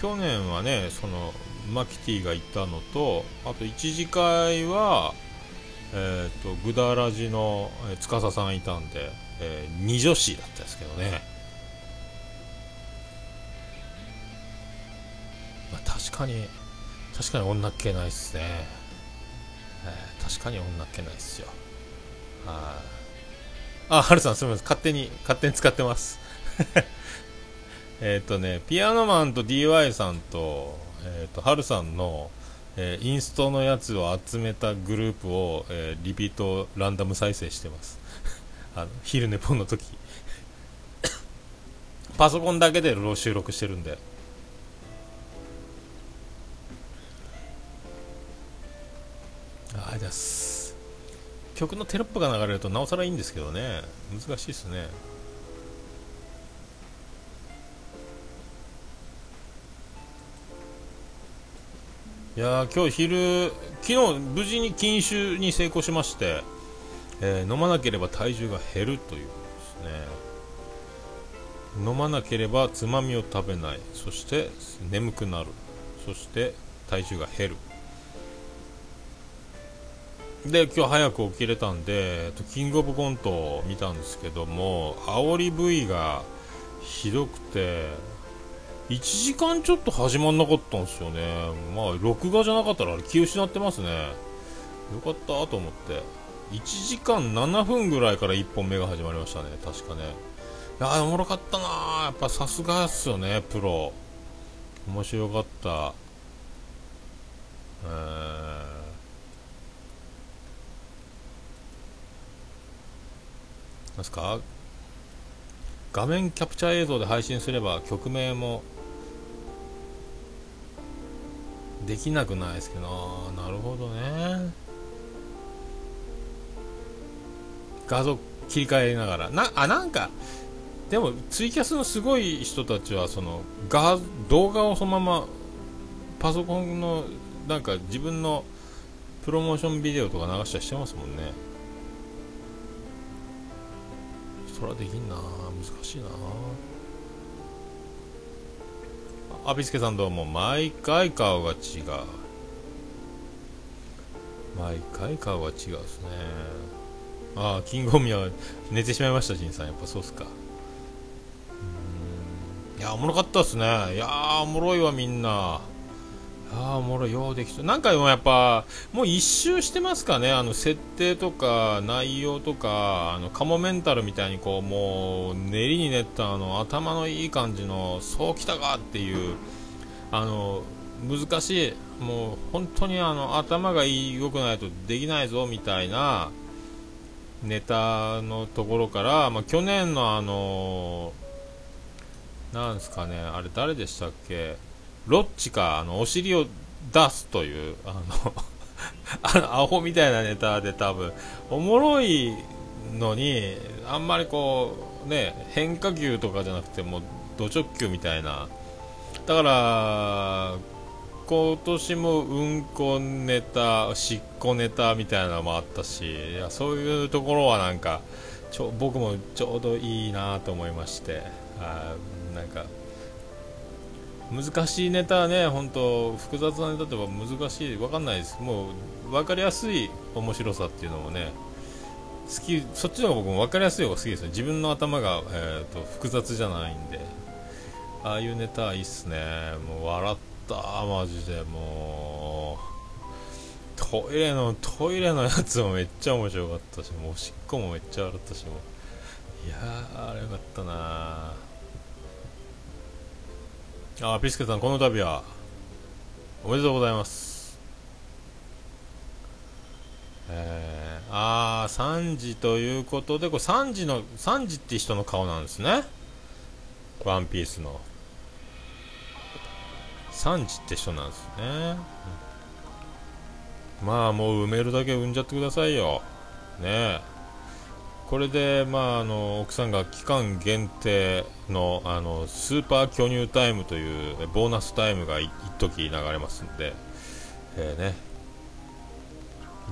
Speaker 1: 去年はねそのマキティがいたのとあと一次会はえーと、グダラジの、えー、司さんいたんで、えー、二女子だったんですけどね、まあ、確かに確かに女っ気ないっすね、えー、確かに女っ気ないっすよ。はい。あはるさんすみません。勝手に勝手に使ってます。えっとねピアノマンと DY さんと,、えーと、はるさんのえー、インストのやつを集めたグループを、えー、リピートランダム再生してます。あの昼寝ぽんの時。パソコンだけで収録してるんで。ああじゃす。曲のテロップが流れるとなおさらいいんですけどね。難しいですね。いや今日昼、昨日無事に禁酒に成功しまして、えー、飲まなければ体重が減るということですね。飲まなければつまみを食べない、そして眠くなる、そして体重が減る。で、今日早く起きれたんで、キングオブコントを見たんですけども、煽り V がひどくて、1時間ちょっと始まんなかったんですよね。まあ、録画じゃなかったらあれ気失ってますね。よかったと思って。1時間7分ぐらいから1本目が始まりましたね。確かね。いやおもろかったなやっぱさすがっすよね、プロ。面白かった。えーなんすか？画面キャプチャー映像で配信すれば曲名もできなくないですけど。なるほどね。画像切り替えながら。なあなんかでもツイキャスのすごい人たちはその画動画をそのままパソコンのなんか自分のプロモーションビデオとか流したりしてますもんね。そらできんな。難しいな。あびすけさんどうも毎回顔が違う。毎回顔が違うですね。ああキングオミは寝てしまいましたジンさん。やっぱそうっすか。うん。いやおもろかったっすね。いやおもろいわみんな。ああ、おもろい、ようできた。なんかもやっぱ、もう一周してますかね、あの設定とか内容とか、あのカモメンタルみたいにこう、もう練りに練ったあの頭のいい感じの、そうきたかっていう、あの難しい、もう本当にあの頭が、良くないとできないぞみたいなネタのところから、まあ、去年のあのなんですかね、あれ誰でしたっけ？ロッチか、あの、お尻を出すという、あの あの、アホみたいなネタで多分、おもろいのに、あんまりこう、ね、変化球とかじゃなくて、もう、ド直球みたいな。だから、今年もうんこネタ、しっこネタみたいなのもあったし、いやそういうところはなんか、ちょ僕もちょうどいいなと思いまして、あなんか、難しいネタはね、本当複雑なネタって難しい、分かんないです。もう、分かりやすい面白さっていうのもね、好き、そっちの方が僕も分かりやすい方が好きですね。自分の頭が、えーと、複雑じゃないんで。ああいうネタはいいっすねもう笑ったマジでもうトイレのトイレのやつもめっちゃ面白かったしもうおしっこもめっちゃ笑ったしもういやーあれよかったなあピスケさんこの度はおめでとうございます。えー、ああ3時ということでこれ3時の3時って人の顔なんですね。ワンピースの。サンジって人なんですね、まあもう埋めるだけ産んじゃってくださいよ。ねえ。これで、まあ、あの奥さんが期間限定のあのスーパー巨乳タイムというボーナスタイムが一時流れますんで、えー、ね、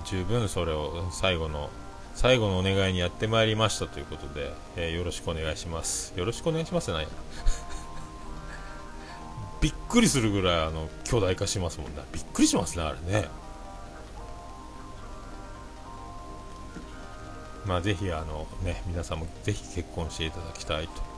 Speaker 1: 十分それを最後の最後のお願いにやってまいりましたということで、えー、よろしくお願いします。よろしくお願いしますじゃない。びっくりするぐらいあの巨大化しますもんね。びっくりしますねあれね。まあぜひあのね皆さんもぜひ結婚していただきたいと。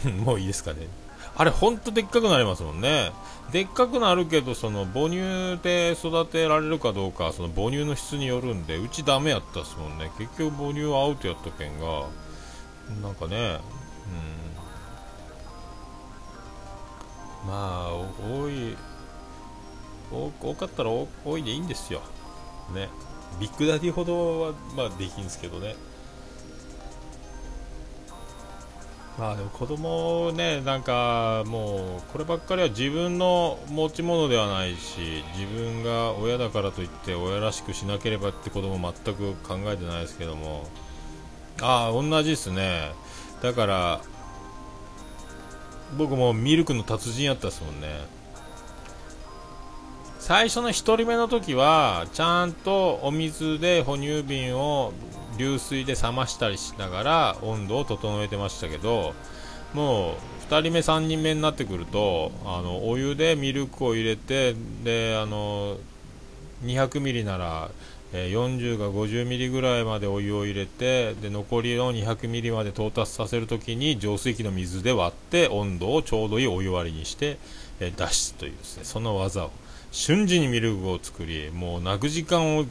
Speaker 1: もういいですかね。あれほんとでっかくなりますもんね。でっかくなるけどその母乳で育てられるかどうかその母乳の質によるんでうちダメやったっすもんね。結局母乳はアウトやったけんがなんかねうん。まあ多い。多かったら多いでいいんですよ。ね。ビッグダディほどはまあできんですけどね。まあでも子供ねなんかもうこればっかりは自分の持ち物ではないし自分が親だからといって親らしくしなければって子供全く考えてないですけども。ああ同じですね。だから僕もミルクの達人やったですもんね。最初の1人目の時はちゃんとお水で哺乳瓶を流水で冷ましたりしながら温度を整えてましたけどもう2人目3人目になってくるとあのお湯でミルクを入れてであの200ミリなら40が50ミリぐらいまでお湯を入れてで残りの200ミリまで到達させるときに浄水器の水で割って温度をちょうどいいお湯割りにして、出すというですねその技を瞬時にミルクを作りもう泣く時間を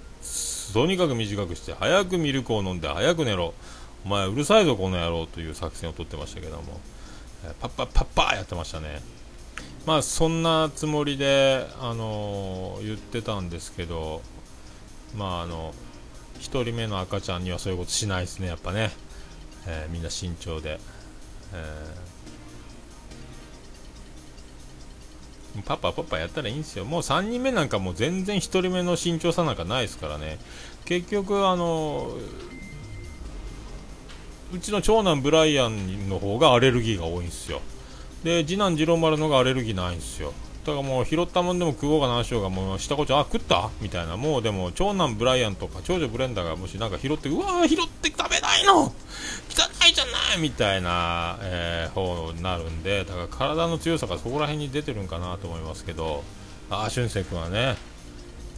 Speaker 1: とにかく短くして早くミルクを飲んで早く寝ろ。お前うるさいぞこの野郎という作戦を取ってましたけども、えパッパッパッパーやってましたね。まあそんなつもりで、あのー、言ってたんですけどまああの1人目の赤ちゃんにはそういうことしないですねやっぱね、えー、みんな慎重で、えー、パパパパやったらいいんですよ。もう3人目なんかもう全然1人目の身長差なんかないですからね。結局あのうちの長男ブライアンの方がアレルギーが多いんですよ。で次男次郎丸のがアレルギーないんですよ。だからもう拾ったもんでも食おうかなしようがもう下こちゃあ食った。みた。いなもうでも長男ブライアンとか長女ブレンダーがもしなんか拾ってうわー拾って食べないの汚いじゃないみた。いな、えー、方になるんでだから体の強さがそこら辺に出てるんかなと思いますけどああ俊く君はね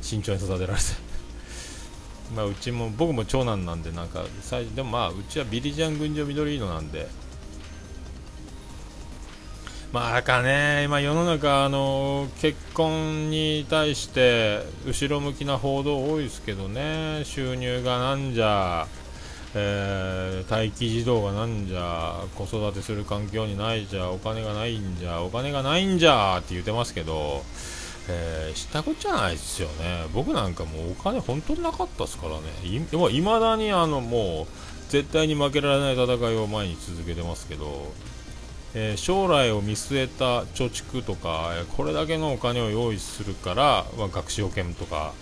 Speaker 1: 慎重に育てられてまあうちも僕も長男なんでなんか最でもまあうちはビリジャン群青緑色なんでまあかね、今世の中、あの結婚に対して後ろ向きな報道多いですけどね、収入がなんじゃ、えー、待機児童がなんじゃ、子育てする環境にないじゃ、お金がないんじゃ、お金がないんじゃって言ってますけど、えー、知ったこっちゃないですよね、僕なんかもうお金本当になかったですからね、いまだにあのもう絶対に負けられない戦いを前に続けてますけど、えー、将来を見据えた貯蓄とか、えこれだけのお金を用意するから、まあ、学資保険とか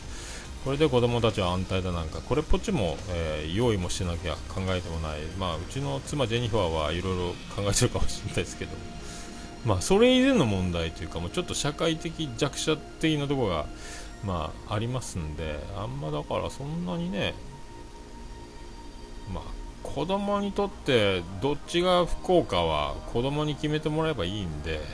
Speaker 1: これで子供たちは安泰だなんかこれっぽっちも、えー、用意もしなきゃ考えてもない、まあ、うちの妻ジェニファーはいろいろ考えてるかもしれないですけど、まあ、それ以前の問題というかもうちょっと社会的弱者的なところが、まあ、ありますんであんまだからそんなにねまあ子供にとってどっちが不幸かは子供に決めてもらえばいいんで。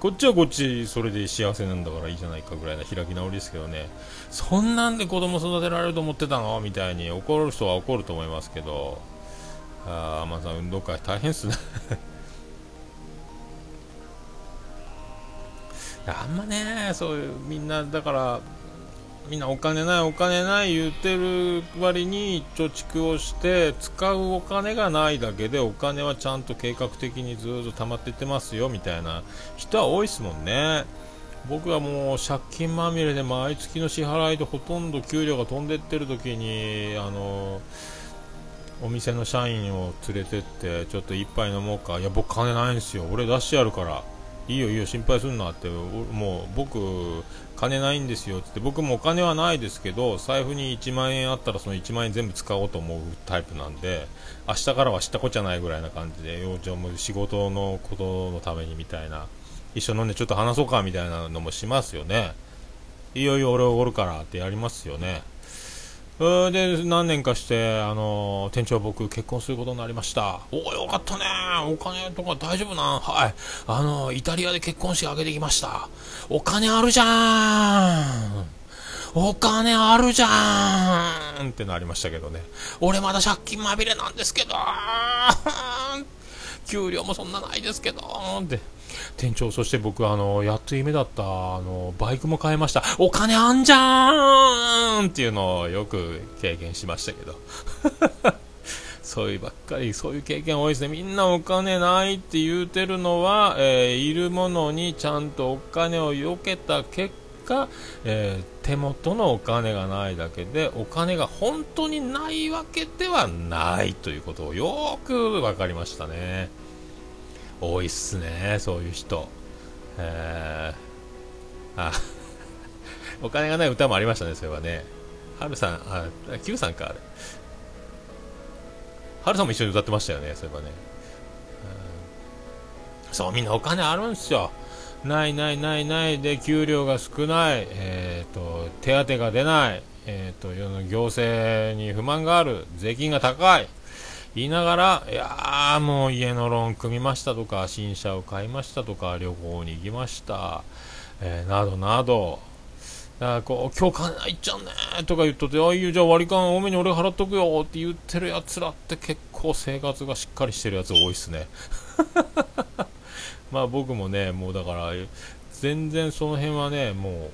Speaker 1: こっちはこっちそれで幸せなんだからいいじゃないかぐらいな開き直りですけどね。そんなんで子供育てられると思ってたの？みたいに怒る人は怒ると思いますけど。ああ、まさん運動会大変っすね あんまねそういうみんなだからみんなお金ないお金ない言ってる割に貯蓄をして使うお金がないだけでお金はちゃんと計画的にずっと溜まってってますよみたいな人は多いですもんね。僕はもう借金まみれで毎月の支払いでほとんど給料が飛んでってる時にあのお店の社員を連れてってちょっと一杯飲もうか。いや僕金ないんですよ。俺出してやるから。いいよいいよ心配すんなってもう僕金ないんですよって僕もお金はないですけど財布に1万円あったらその1万円全部使おうと思うタイプなんで明日からは知ったこっちゃないぐらいな感じでじゃも仕事のことのためにみたいな一緒飲んでちょっと話そうかみたいなのもしますよね。いよいいよ俺おごるからってやりますよね。で何年かして、あの店長、僕、結婚することになりました、おお、よかったね、お金とか大丈夫な、はい、あのイタリアで結婚式挙げてきました、お金あるじゃん、お金あるじゃん。ってなりましたけどね、俺まだ借金まみれなんですけど、給料もそんなないですけど。って。店長、そして僕、あの、やっと夢だった、あの、バイクも買いました。お金あんじゃーんっていうのをよく経験しましたけど。そういうばっかり、そういう経験多いですね。みんなお金ないって言うてるのは、えー、いるものにちゃんとお金をよけた結果、えー、手元のお金がないだけで、お金が本当にないわけではないということをよく分かりましたね。多いっすねそういう人。えー、あ お金がない歌もありましたねそれはね。はるさんあ Q さんかあれ。はるさんも一緒に歌ってましたよねそういえばねそうみんなお金あるんですよ。ないないないない。で給料が少ない、えーと、手当が出ない、えーと世の行政に不満がある。税金が高い。言いながら、いやーもう家のローン組みましたとか、新車を買いましたとか、旅行に行きました、えー、などなど、だからこう、今日金ないっちゃうねとか言っとって、あ、いいよ、じゃあ割り勘多めに俺払っとくよって言ってるやつらって結構生活がしっかりしてるやつ多いっすね。まあ僕もね、もうだから、全然その辺はね、も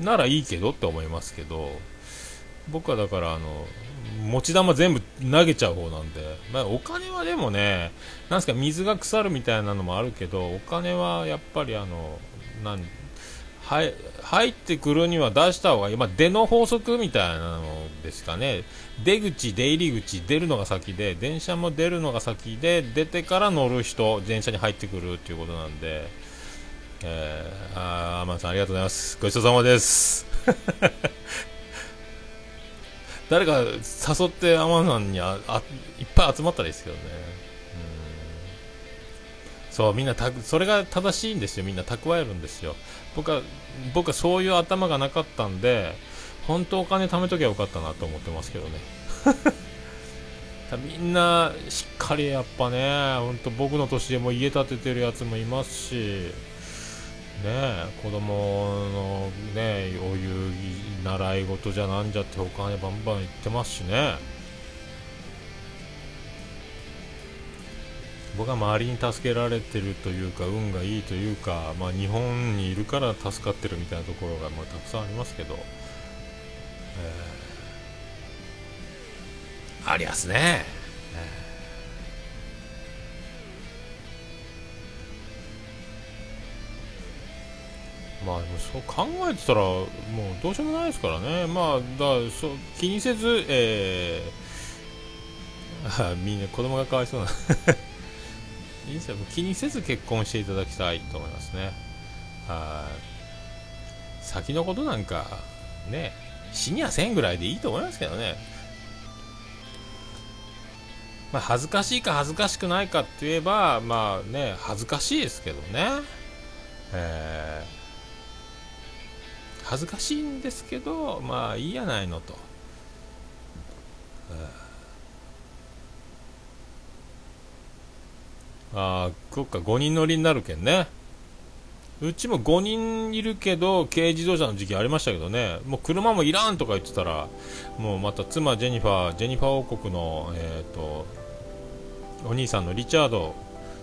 Speaker 1: う、ならいいけどって思いますけど、僕はだからあの持ち玉全部投げちゃう方なんで、まあ、お金はでもねなんすか水が腐るみたいなのもあるけどお金はやっぱりあのなんはい入ってくるには出した方がいい、まあ、出の法則みたいなのですかね。出口、出入り口出るのが先で電車も出るのが先で出てから乗る人電車に入ってくるっていうことなんで、えー、あアマンさんありがとうございます。ごちそうさまです。誰か誘ってアマさんにああいっぱい集まったらいいですけどね。うんそう、みんなた、それが正しいんですよ。みんな蓄えるんですよ。僕は、僕はそういう頭がなかったんで、本当お金貯めときゃよかったなと思ってますけどね。みんなしっかりやっぱね、本当僕の年でも家建ててるやつもいますし、ね子供のねおい習い事じゃなんじゃってお金バンバンいってますしね僕は周りに助けられてるというか運がいいというか、まあ、日本にいるから助かってるみたいなところがまあたくさんありますけど、えー、ありますね。まあそう考えてたらもうどうしようもないですからね。まあだそう気にせずえー、みんな子供がかわいそうな。いいですよ。気にせず結婚していただきたいと思いますね。はい。先のことなんかね死にはせんぐらいでいいと思いますけどね。まあ、恥ずかしいか恥ずかしくないかって言えばまあね恥ずかしいですけどね。えー。恥ずかしいんですけどまあいいやないのと、ああそっか5人乗りになるけんね。うちも5人いるけど軽自動車の時期ありましたけどね。もう車もいらんとか言ってたらもうまた妻ジェニファージェニファー王国の、えーと、お兄さんのリチャード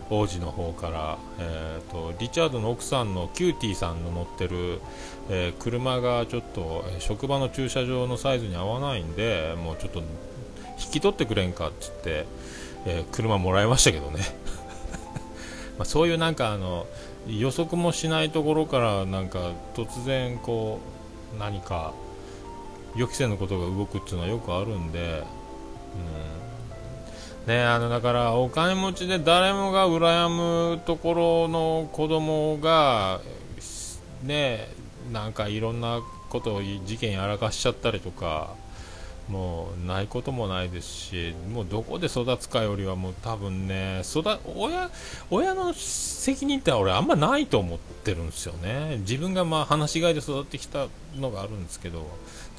Speaker 1: 王子の方から、えーと、リチャードの奥さんのキューティーさんの乗ってる、えー、車がちょっと、職場の駐車場のサイズに合わないんでもうちょっと引き取ってくれんかっつって、えー、車もらいましたけどね。まそういうなんかあの予測もしないところからなんか突然こう何か予期せぬことが動くっていうのはよくあるんで、うん。ね、あのだからお金持ちで誰もが羨むところの子供がねなんかいろんなことを事件やらかしちゃったりとかもうないこともないですし、もうどこで育つかよりはもう多分ね、育親親の責任って俺あんまないと思ってるんですよね。自分がまあ話し飼いで育ってきたのがあるんですけど、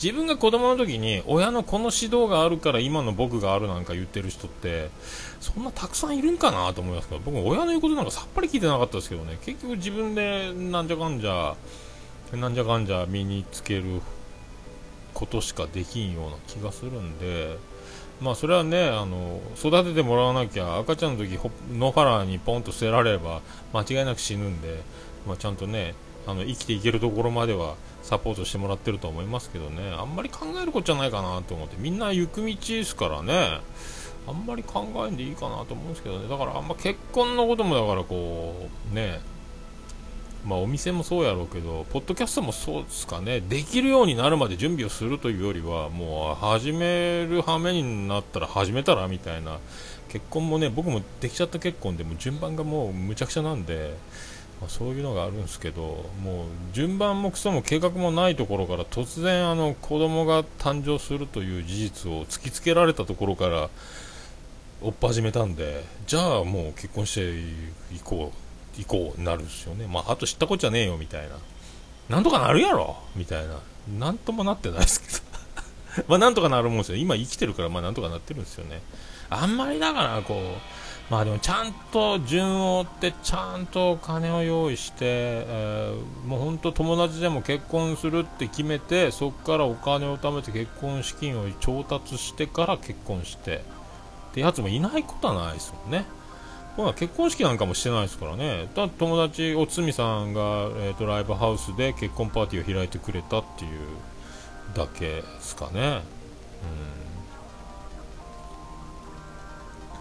Speaker 1: 自分が子供の時に親のこの指導があるから今の僕があるなんか言ってる人ってそんなたくさんいるんかなと思いますけど僕親の言うことなんかさっぱり聞いてなかったですけどね結局自分でなんじゃかんじゃなんじゃかんじゃ身につけることしかできんような気がするんで、まあそれはね、あの育ててもらわなきゃ赤ちゃんの時野原にポンと捨てられれば間違いなく死ぬんで、まあ、ちゃんとねあの生きていけるところまではサポートしてもらってると思いますけどね。あんまり考えることじゃないかなと思ってみんな行く道ですからね。あんまり考えんでいいかなと思うんですけどね。だからあんま結婚のこともだからこうねまあ、お店もそうやろうけど、ポッドキャストもそうですかね、できるようになるまで準備をするというよりは、もう始める羽目になったら始めたらみたいな、結婚もね、僕もできちゃった結婚でも順番がもうむちゃくちゃなんで、まあ、そういうのがあるんですけど、もう順番もクソも計画もないところから突然あの子供が誕生するという事実を突きつけられたところから追っ始めたんで、じゃあもう結婚していこう。以降になるんですよね。まあ、あと知ったこっちゃねえよ、みたいな。なんとかなるやろみたいな。なんともなってないですけど まあ、なんとかなるもんですよ。今生きてるから、まあ、なんとかなってるんですよね。あんまりだから、こう、まあでもちゃんと順を追ってちゃんと金を用意して、えー、もう本当友達でも結婚するって決めてそこからお金を貯めて結婚資金を調達してから結婚してってやつもいないことはないですもんね。まあ、結婚式なんかもしてないですからね、だ友達、おつみさんが、えーと、ライブハウスで結婚パーティーを開いてくれたっていうだけですかね。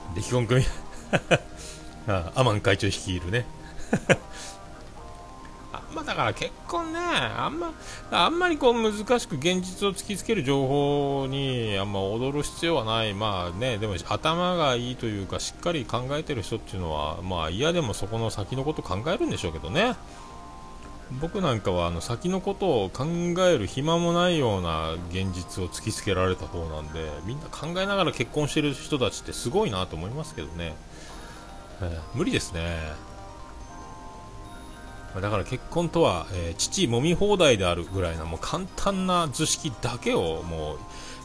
Speaker 1: うん。で、基本組あアマン会長率いるねまだから結婚ね、あんま、あんまりこう難しく現実を突きつける情報にあんま踊る必要はない。まあね、でも頭がいいというかしっかり考えてる人っていうのは、まあ嫌でもそこの先のこと考えるんでしょうけどね。僕なんかはあの先のことを考える暇もないような現実を突きつけられた方なんでみんな考えながら結婚してる人たちってすごいなと思いますけどね、えー、無理ですねだから結婚とは、えー、父揉み放題であるぐらいなもう簡単な図式だけをもう、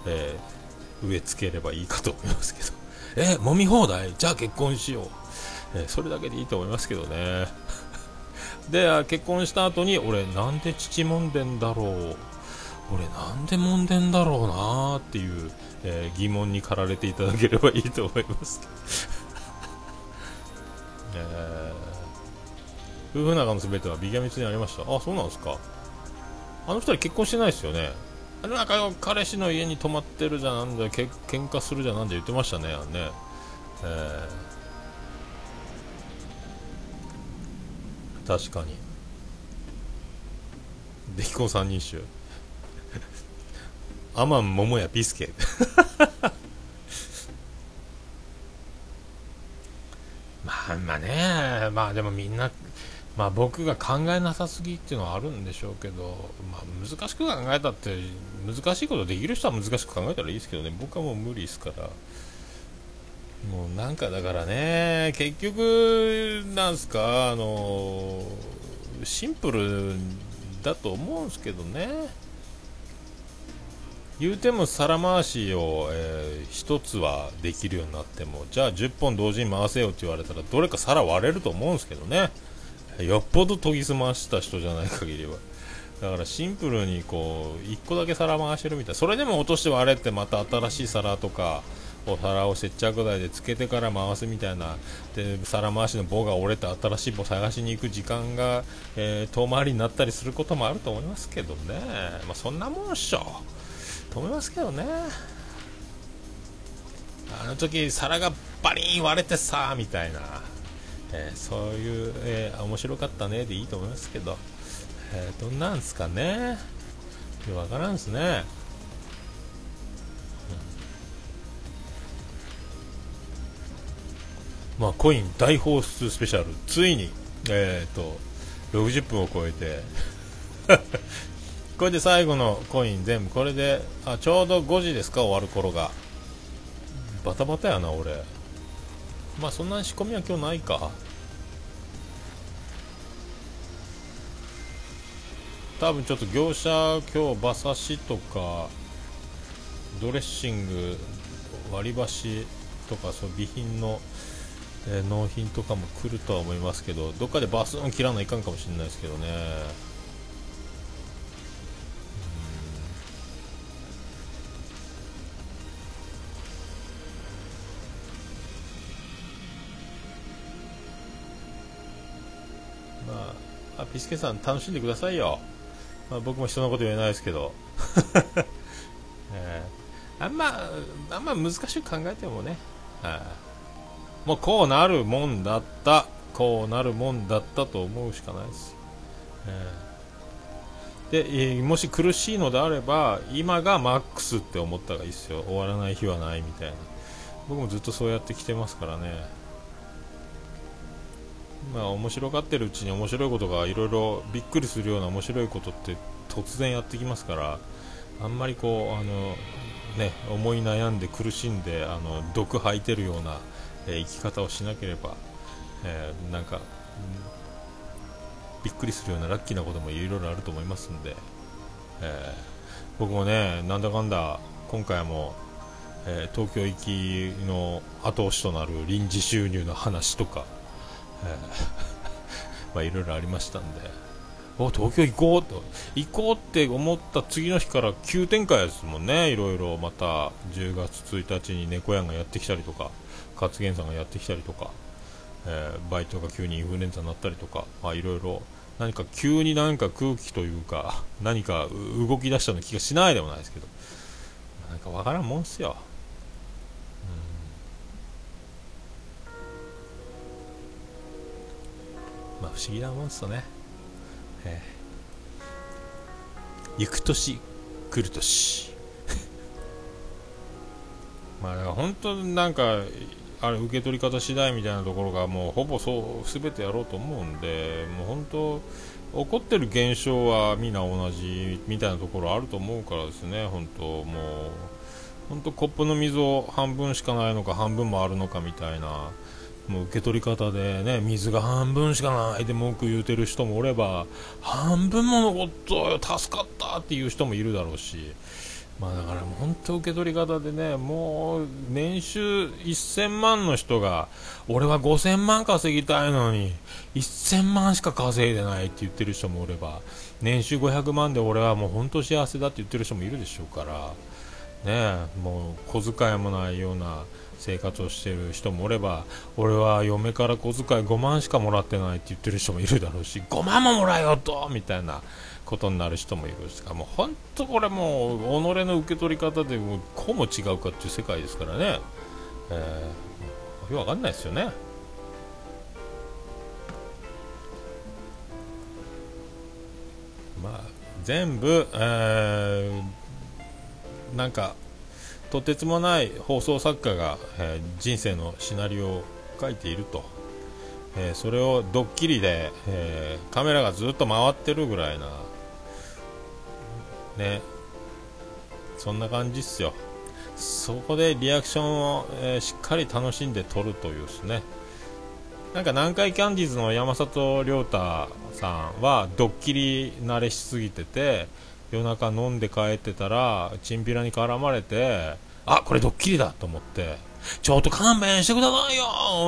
Speaker 1: えー、植え付ければいいかと思いますけど、えー、揉み放題？じゃあ結婚しよう、えそれだけでいいと思いますけどね。で結婚した後に俺なんで父揉んでんだろう俺なんで揉んでんだろうなっていう、え疑問に駆られていただければいいと思います。え。ー夫婦仲の全てはビギャミツにありました。あそうなんですか。あの二人結婚してないですよね。あれなんか彼氏の家に泊まってるじゃなんだけ喧嘩するじゃなんだ言ってましたねあね。えー、確かに。デキコン三人衆アマン桃屋ビスケ。まあまあね。まあでもみんなまあ、僕が考えなさすぎっていうのはあるんでしょうけど、まあ、難しく考えたって難しいことできる人は難しく考えたらいいですけどね。僕はもう無理ですから。もうなんかだからね結局なんすかあのシンプルだと思うんですけどね。言うても皿回しを、えー、1つはできるようになってもじゃあ10本同時に回せよって言われたらどれか皿割れると思うんですけどね。よっぽど研ぎ澄ました人じゃない限りは。だからシンプルにこう1個だけ皿回してるみたい。それでも落として割れてまた新しい皿とかお皿を接着剤でつけてから回すみたいな。で皿回しの棒が折れて新しい棒探しに行く時間が、えー、遠回りになったりすることもあると思いますけどね、まあ、そんなもんっしょ。と思いますけどね。あの時皿がバリン割れてさみたいな、えー、そういう、えー、面白かったねでいいと思いますけど、えー、どんなんすかね。よくわからんすね。まあ、コイン大放出スペシャル。ついに、えーと、60分を超えて。これで最後のコイン全部。これであちょうど5時ですか終わる頃が。バタバタやな俺。まあそんな仕込みは今日ないか。多分ちょっと業者今日馬刺しとかドレッシング割り箸とかそう備品のえー、納品とかも来るとは思いますけどどっかでバスン切らないかんかもしれないですけどね。まああピスケさん楽しんでくださいよ、まあ、僕も人のこと言えないですけど、えー、あんまあんま難しく考えてもね。はい、あもうこうなるもんだった。こうなるもんだったと思うしかないです、えー、で、えー、もし苦しいのであれば今がマックスって思った方がいいですよ。終わらない日はないみたいな。僕もずっとそうやってきてますからね。まあ面白がってるうちに面白いことがいろいろびっくりするような面白いことって突然やってきますからあんまりこうあのね思い悩んで苦しんであの毒吐いてるようなえ生き方をしなければ、えー、なんか、びっくりするようなラッキーなこともいろいろあると思いますんで、えー、僕もね、なんだかんだ今回も、えー、東京行きの後押しとなる臨時収入の話とか、え まいろいろありましたんで。お東京行こうと。行こうって思った次の日から急展開ですもんね、いろいろ。また10月1日に猫屋がやってきたりとか、勝元さんがやってきたりとか、えー、バイトが急にインフルエンザになったりとか、まあ、いろいろ。何か急になんか空気というか何か動き出したような気がしないでもないですけど。なんかわからんもんっすよ。不思議なもんっすよね。えー、行く年来る年。まあ本当なんかあれ受け取り方次第みたいなところがもうほぼそう全てやろうと思うんでもう本当起こってる現象は皆同じみたいなところあると思うからですね。本当もう本当コップの水を半分しかないのか半分もあるのかみたいな。もう受け取り方でね水が半分しかない。で文句言うてる人もおれば半分も残ったよ助かったっていう人もいるだろうし。まあだから本当受け取り方でねもう年収1000万の人が俺は5000万稼ぎたいのに1000万しか稼いでないって言ってる人もおれば年収500万で俺はもう本当幸せだって言ってる人もいるでしょうから。ねもう小遣いもないような生活をしている人もおれば俺は嫁から小遣い5万しかもらってないって言ってる人もいるだろうし5万ももらえよとみたいなことになる人もいるしもう本当これもう己の受け取り方でもこうも違うかっていう世界ですからね、えー、よくわかんないですよね。まあ、全部、えー、なんかとてつもない放送作家が、えー、人生のシナリオを書いていると、えー、それをドッキリで、えー、カメラがずっと回ってるぐらいなねそんな感じっすよ。そこでリアクションを、え、しっかり楽しんで撮るというですね。なんか南海キャンディーズの山里亮太さんはドッキリ慣れしすぎてて夜中飲んで帰ってたらチンピラに絡まれてあこれドッキリだと思ってちょっと勘弁してくださいよ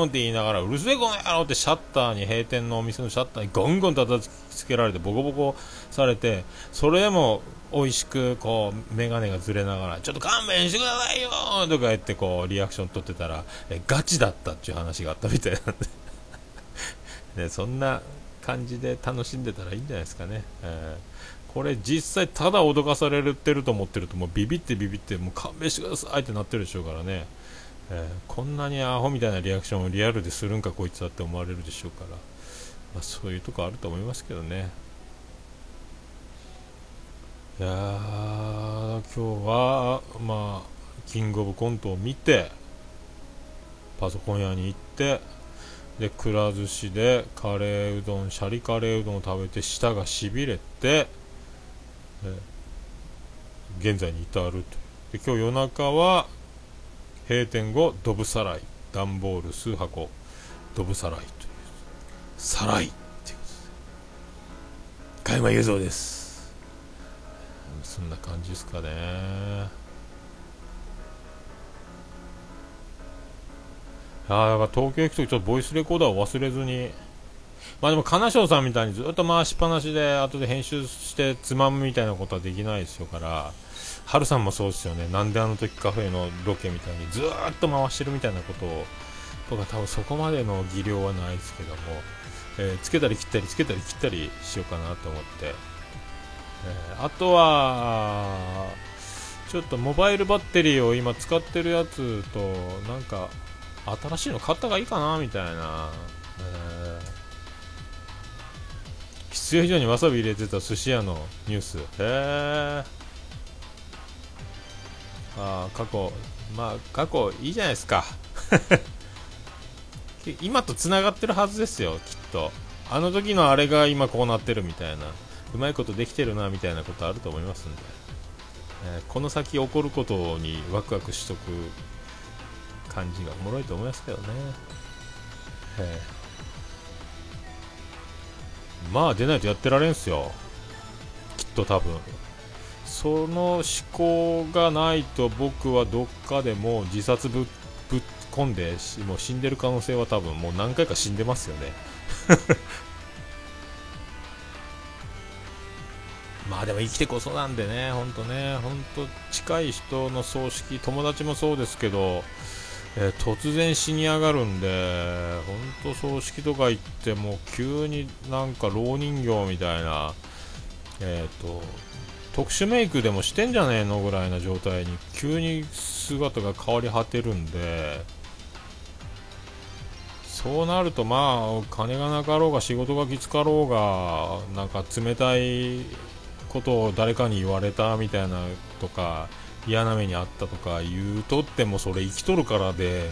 Speaker 1: って言いながら、うるせえこの野郎ってシャッターに、閉店のお店のシャッターにゴンゴン叩きつけられて、ボコボコされて、それでも美味しく、こう、メガネがずれながら、ちょっと勘弁してくださいよとか言って、こう、リアクション取ってたら、え、ガチだったっていう話があったみたいなんで ね、そんな感じで楽しんでたらいいんじゃないですかね。えーこれ実際ただ脅かされてると思ってるともうビビってビビってもう勘弁してくださいってなってるでしょうからね、えー、こんなにアホみたいなリアクションをリアルでするんかこいつはって思われるでしょうから、まあ、そういうとこあると思いますけどね。いや今日はまあキングオブコントを見てパソコン屋に行ってでくら寿司でカレーうどんシャリカレーうどんを食べて舌がしびれて現在に至ると。で今日夜中は閉店後ドブさらい段ボール数箱ドブさらいという。さらいっていうことで加山雄三です。そんな感じですかね。ああだから東京行くときちょっとボイスレコーダーを忘れずにまあでも金賞さんみたいにずっと回しっぱなしで後で編集してつまむみたいなことはできないですよからハルさんもそうですよね。なんであの時カフェのロケみたいにずっと回してるみたいなことをとか多分そこまでの技量はないですけども、えー、つけたり切ったりつけたり切ったりしようかなと思って、えー、あとはちょっとモバイルバッテリーを今使ってるやつとなんか新しいの買った方がいいかなみたいな、えー必要以上にわさび入れてた寿司屋のニュース。へえあ過去。まあ過去いいじゃないですか。今とつながってるはずですよきっと。あの時のあれが今こうなってるみたいな。うまいことできてるなみたいなことあると思いますんで、えー、この先起こることにワクワクしとく感じがおもろいと思いますけどね、えまあ出ないとやってられんすよ。きっと多分。その思考がないと僕はどっかでも自殺ぶっ込んでもう死んでる可能性は多分もう何回か死んでますよね。まあでも生きてこそなんでね、ほんとね、ほんと近い人の葬式、友達もそうですけど、えー、突然死に上がるんで、本当葬式とか行っても急になんか老人形みたいな、えっ、ー、と、特殊メイクでもしてんじゃねえのぐらいな状態に急に姿が変わり果てるんで、そうなるとまあ、金がなかろうが仕事がきつかろうが、なんか冷たいことを誰かに言われたみたいなとか、嫌な目にあったとか言うとってもそれ生きとるからで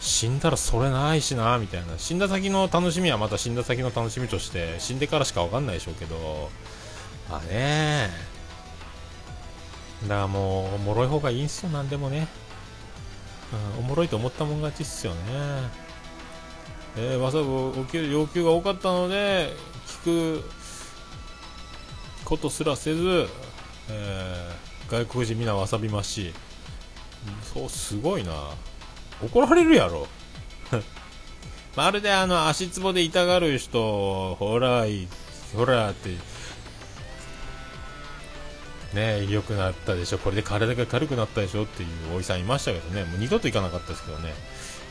Speaker 1: 死んだらそれないしなみたいな。死んだ先の楽しみはまた死んだ先の楽しみとして死んでからしか分かんないでしょうけど。まあね。だからもうおもろい方がいいんすよなんでもね、うん、おもろいと思ったもん勝ちっすよね。えー、わざわざ要求が多かったので聞くことすらせず、えー外国人みんなわさびますし。そうすごいな。怒られるやろ。まるであの足つぼで痛がる人ほらほらって。ね良くなったでしょ。これで体が軽くなったでしょっていうおじさんいましたけどね。もう二度と行かなかったですけどね。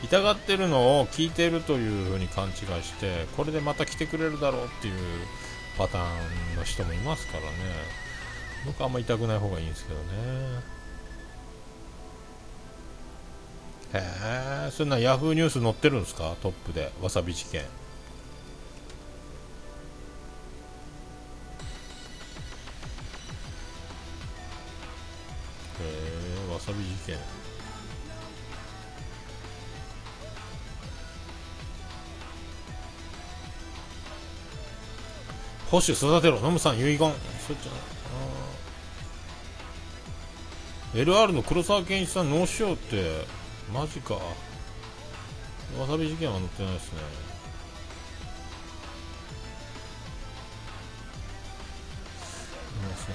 Speaker 1: 痛がってるのを聞いてるという風に勘違いしてこれでまた来てくれるだろうっていうパターンの人もいますからね。僕はあんまり痛くない方がいいんですけどね。へえそんなヤフーニュース載ってるんですか？トップで。わさび事件。へえわさび事件。保守育てろ。ノムさん遺言。そっちゃ LR の黒沢健一さん脳腫瘍ってマジか。わさび事件は載ってないですね。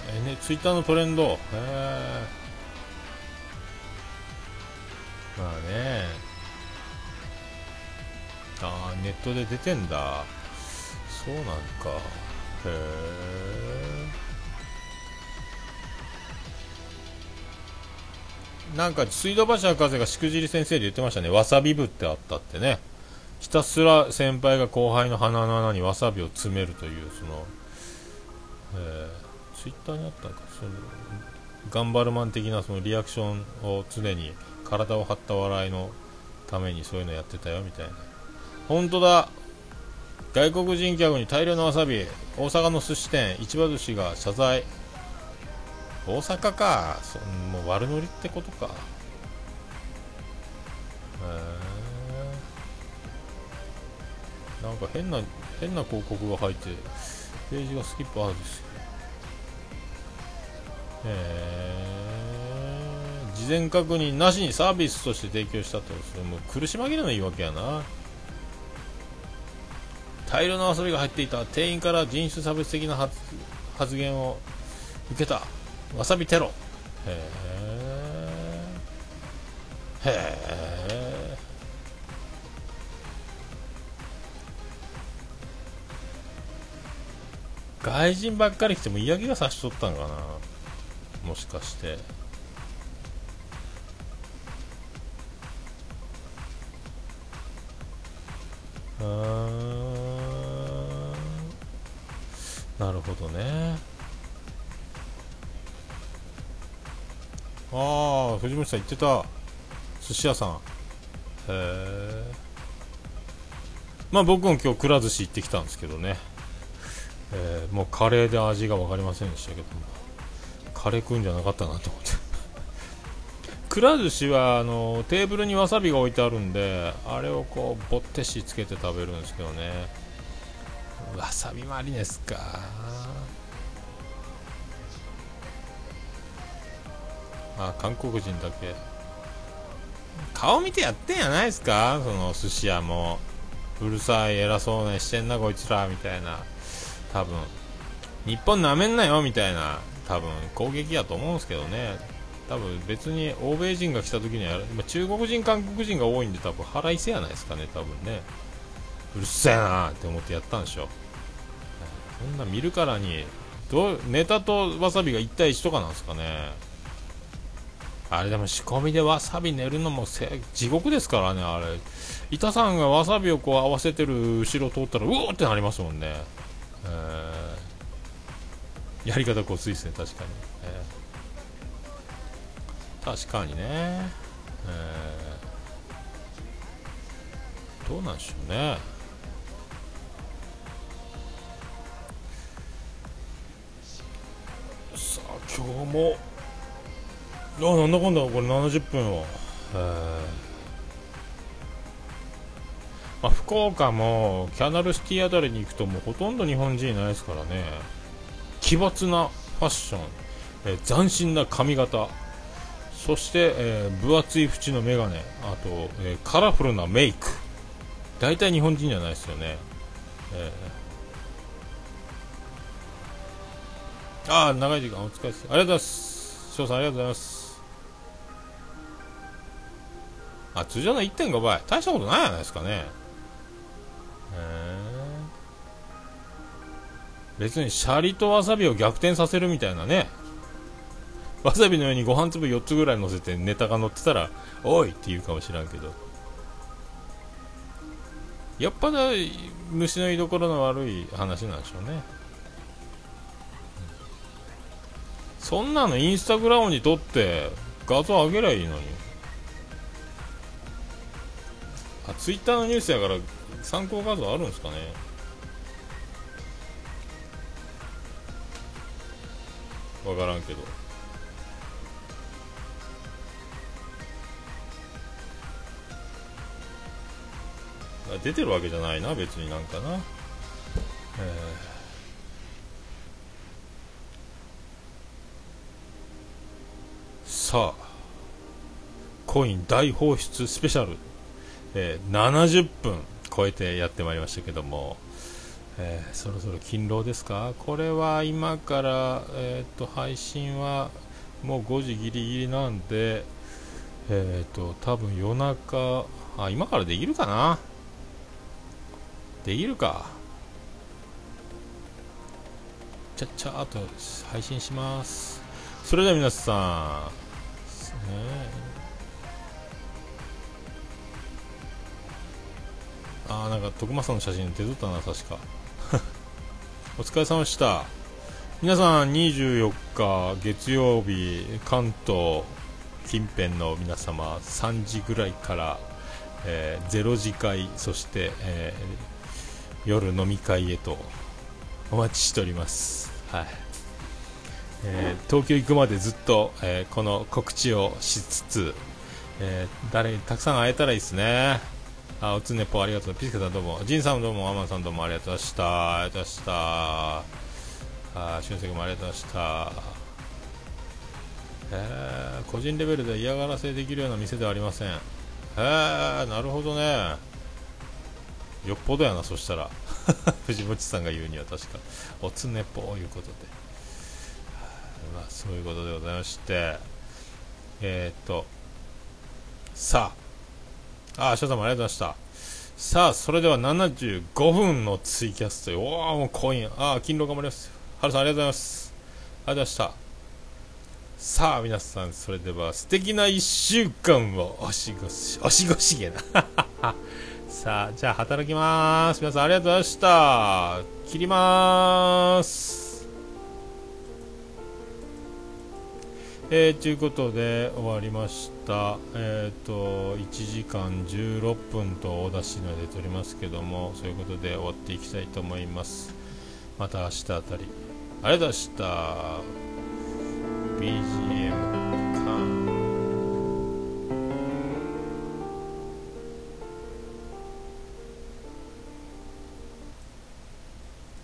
Speaker 1: えツイッターのトレンド。へえまあね。ああネットで出てんだ。そうなんか。へえなんか水道橋博士がしくじり先生で言ってましたね。わさび部ってあったってね。ひたすら先輩が後輩の鼻の穴にわさびを詰めるというその、えー、ツイッターにあったか？その頑張るマン的なそのリアクションを常に体を張った笑いのためにそういうのやってたよみたいな。本当だ。外国人客に大量のわさび大阪の寿司店市場寿司が謝罪。大阪か。そもう悪ノリってことか。へえなんか変な変な広告が入ってページがスキップあるんですよ。へえ事前確認なしにサービスとして提供したってことですもう苦し紛れの言い訳やな。大量の遊びが入っていた。店員から人種差別的な発言を受けた。わさびテロ。へえへえ外人ばっかり来ても嫌気がさしとったんかな。もしかして。あなるほどね。ああ藤本さん言ってた。寿司屋さん。へえまあ僕も今日くら寿司行ってきたんですけどね、えー、もうカレーで味が分かりませんでしたけども。カレー食うんじゃなかったなと思って。くら寿司はあのテーブルにわさびが置いてあるんであれをこうぼってしつけて食べるんですけどね。わさびマリネすか。あ韓国人だけ。顔見てやってんやないですか？その寿司屋も。うるさい偉そうなしてんなこいつらみたいな。多分。日本なめんなよみたいな。多分攻撃やと思うんですけどね。多分別に欧米人が来た時には中国人韓国人が多いんで多分腹いせやないですかね多分ね。うるせえなって思ってやったんでしょ。そんな見るからにどネタとわさびが1対1とかなんですかね。あれでも仕込みでわさび練るのも地獄ですからねあれ。板さんがわさびをこう合わせてる後ろ通ったらうおってなりますもんね、えー、やり方こついですね確かに、えー、確かにね、えー、どうなんでしょうね。さあ今日もあなんだかんだこれ70分をまあ、福岡もキャナルシティあたりに行くともうほとんど日本人いないですからね。奇抜なファッション、えー、斬新な髪型。そして、えー、分厚い縁の眼鏡。あと、えー、カラフルなメイク。大体日本人じゃないですよね、えー、ああ長い時間お疲れです。ありがとうございます。翔さんありがとうございます。あ、通常の1.5倍。大したことないじゃないですかね。別にシャリとわさびを逆転させるみたいなね。わさびのようにご飯粒4つぐらい乗せてネタが乗ってたら、おいって言うかもしらんけど。やっぱだ、虫の居所の悪い話なんでしょうね。そんなのインスタグラムに撮って画像上げりゃいいのに。あツイッターのニュースやから参考画像あるんですかね？分からんけど。出てるわけじゃないな別になんかな。えさあコイン大放出スペシャル。えー、70分超えてやってまいりましたけども、えー、そろそろ勤労ですか？これは今から、えーと、配信はもう5時ギリギリなんで、えっ、ー、と多分夜中あ今からできるかな？できるか？ちゃっちゃーっと配信します。それでは皆さんねああなんか徳間さんの写真出とったな確か。お疲れ様でした。皆さん24日月曜日関東近辺の皆様3時ぐらいから、えー、0時会そして、えー、夜飲み会へとお待ちしております。はい。えー、東京行くまでずっと、えー、この告知をしつつ、えー、誰にたくさん会えたらいいですね。あおつねぽありがとう。ピスケさんどうも。ジンさんどうも。アマンさんどうもありがとうございました。ありがとうございました。あ俊介もありがとうございました。えー、個人レベルで嫌がらせできるような店ではありません。へえー、なるほどね。よっぽどやなそしたら。藤本さんが言うには確か。おつねぽいうことで。まあそういうことでございまして。えー、っと。さあ。ああ翔さんもありがとうございました。さあそれでは75分のツイキャストおおもうコインああ勤労頑張ります。ハルさんありがとうございます。ありがとうございました。さあ皆さんそれでは素敵な1週間をおしごしおしごしげな。さあじゃあ働きます。皆さんありがとうございました。切ります。えー、ということで終わりました。え、ー、と1時間16分とお出しので撮りますけどもそういうことで終わっていきたいと思います。また明日あたり。ありがとうございました。BGM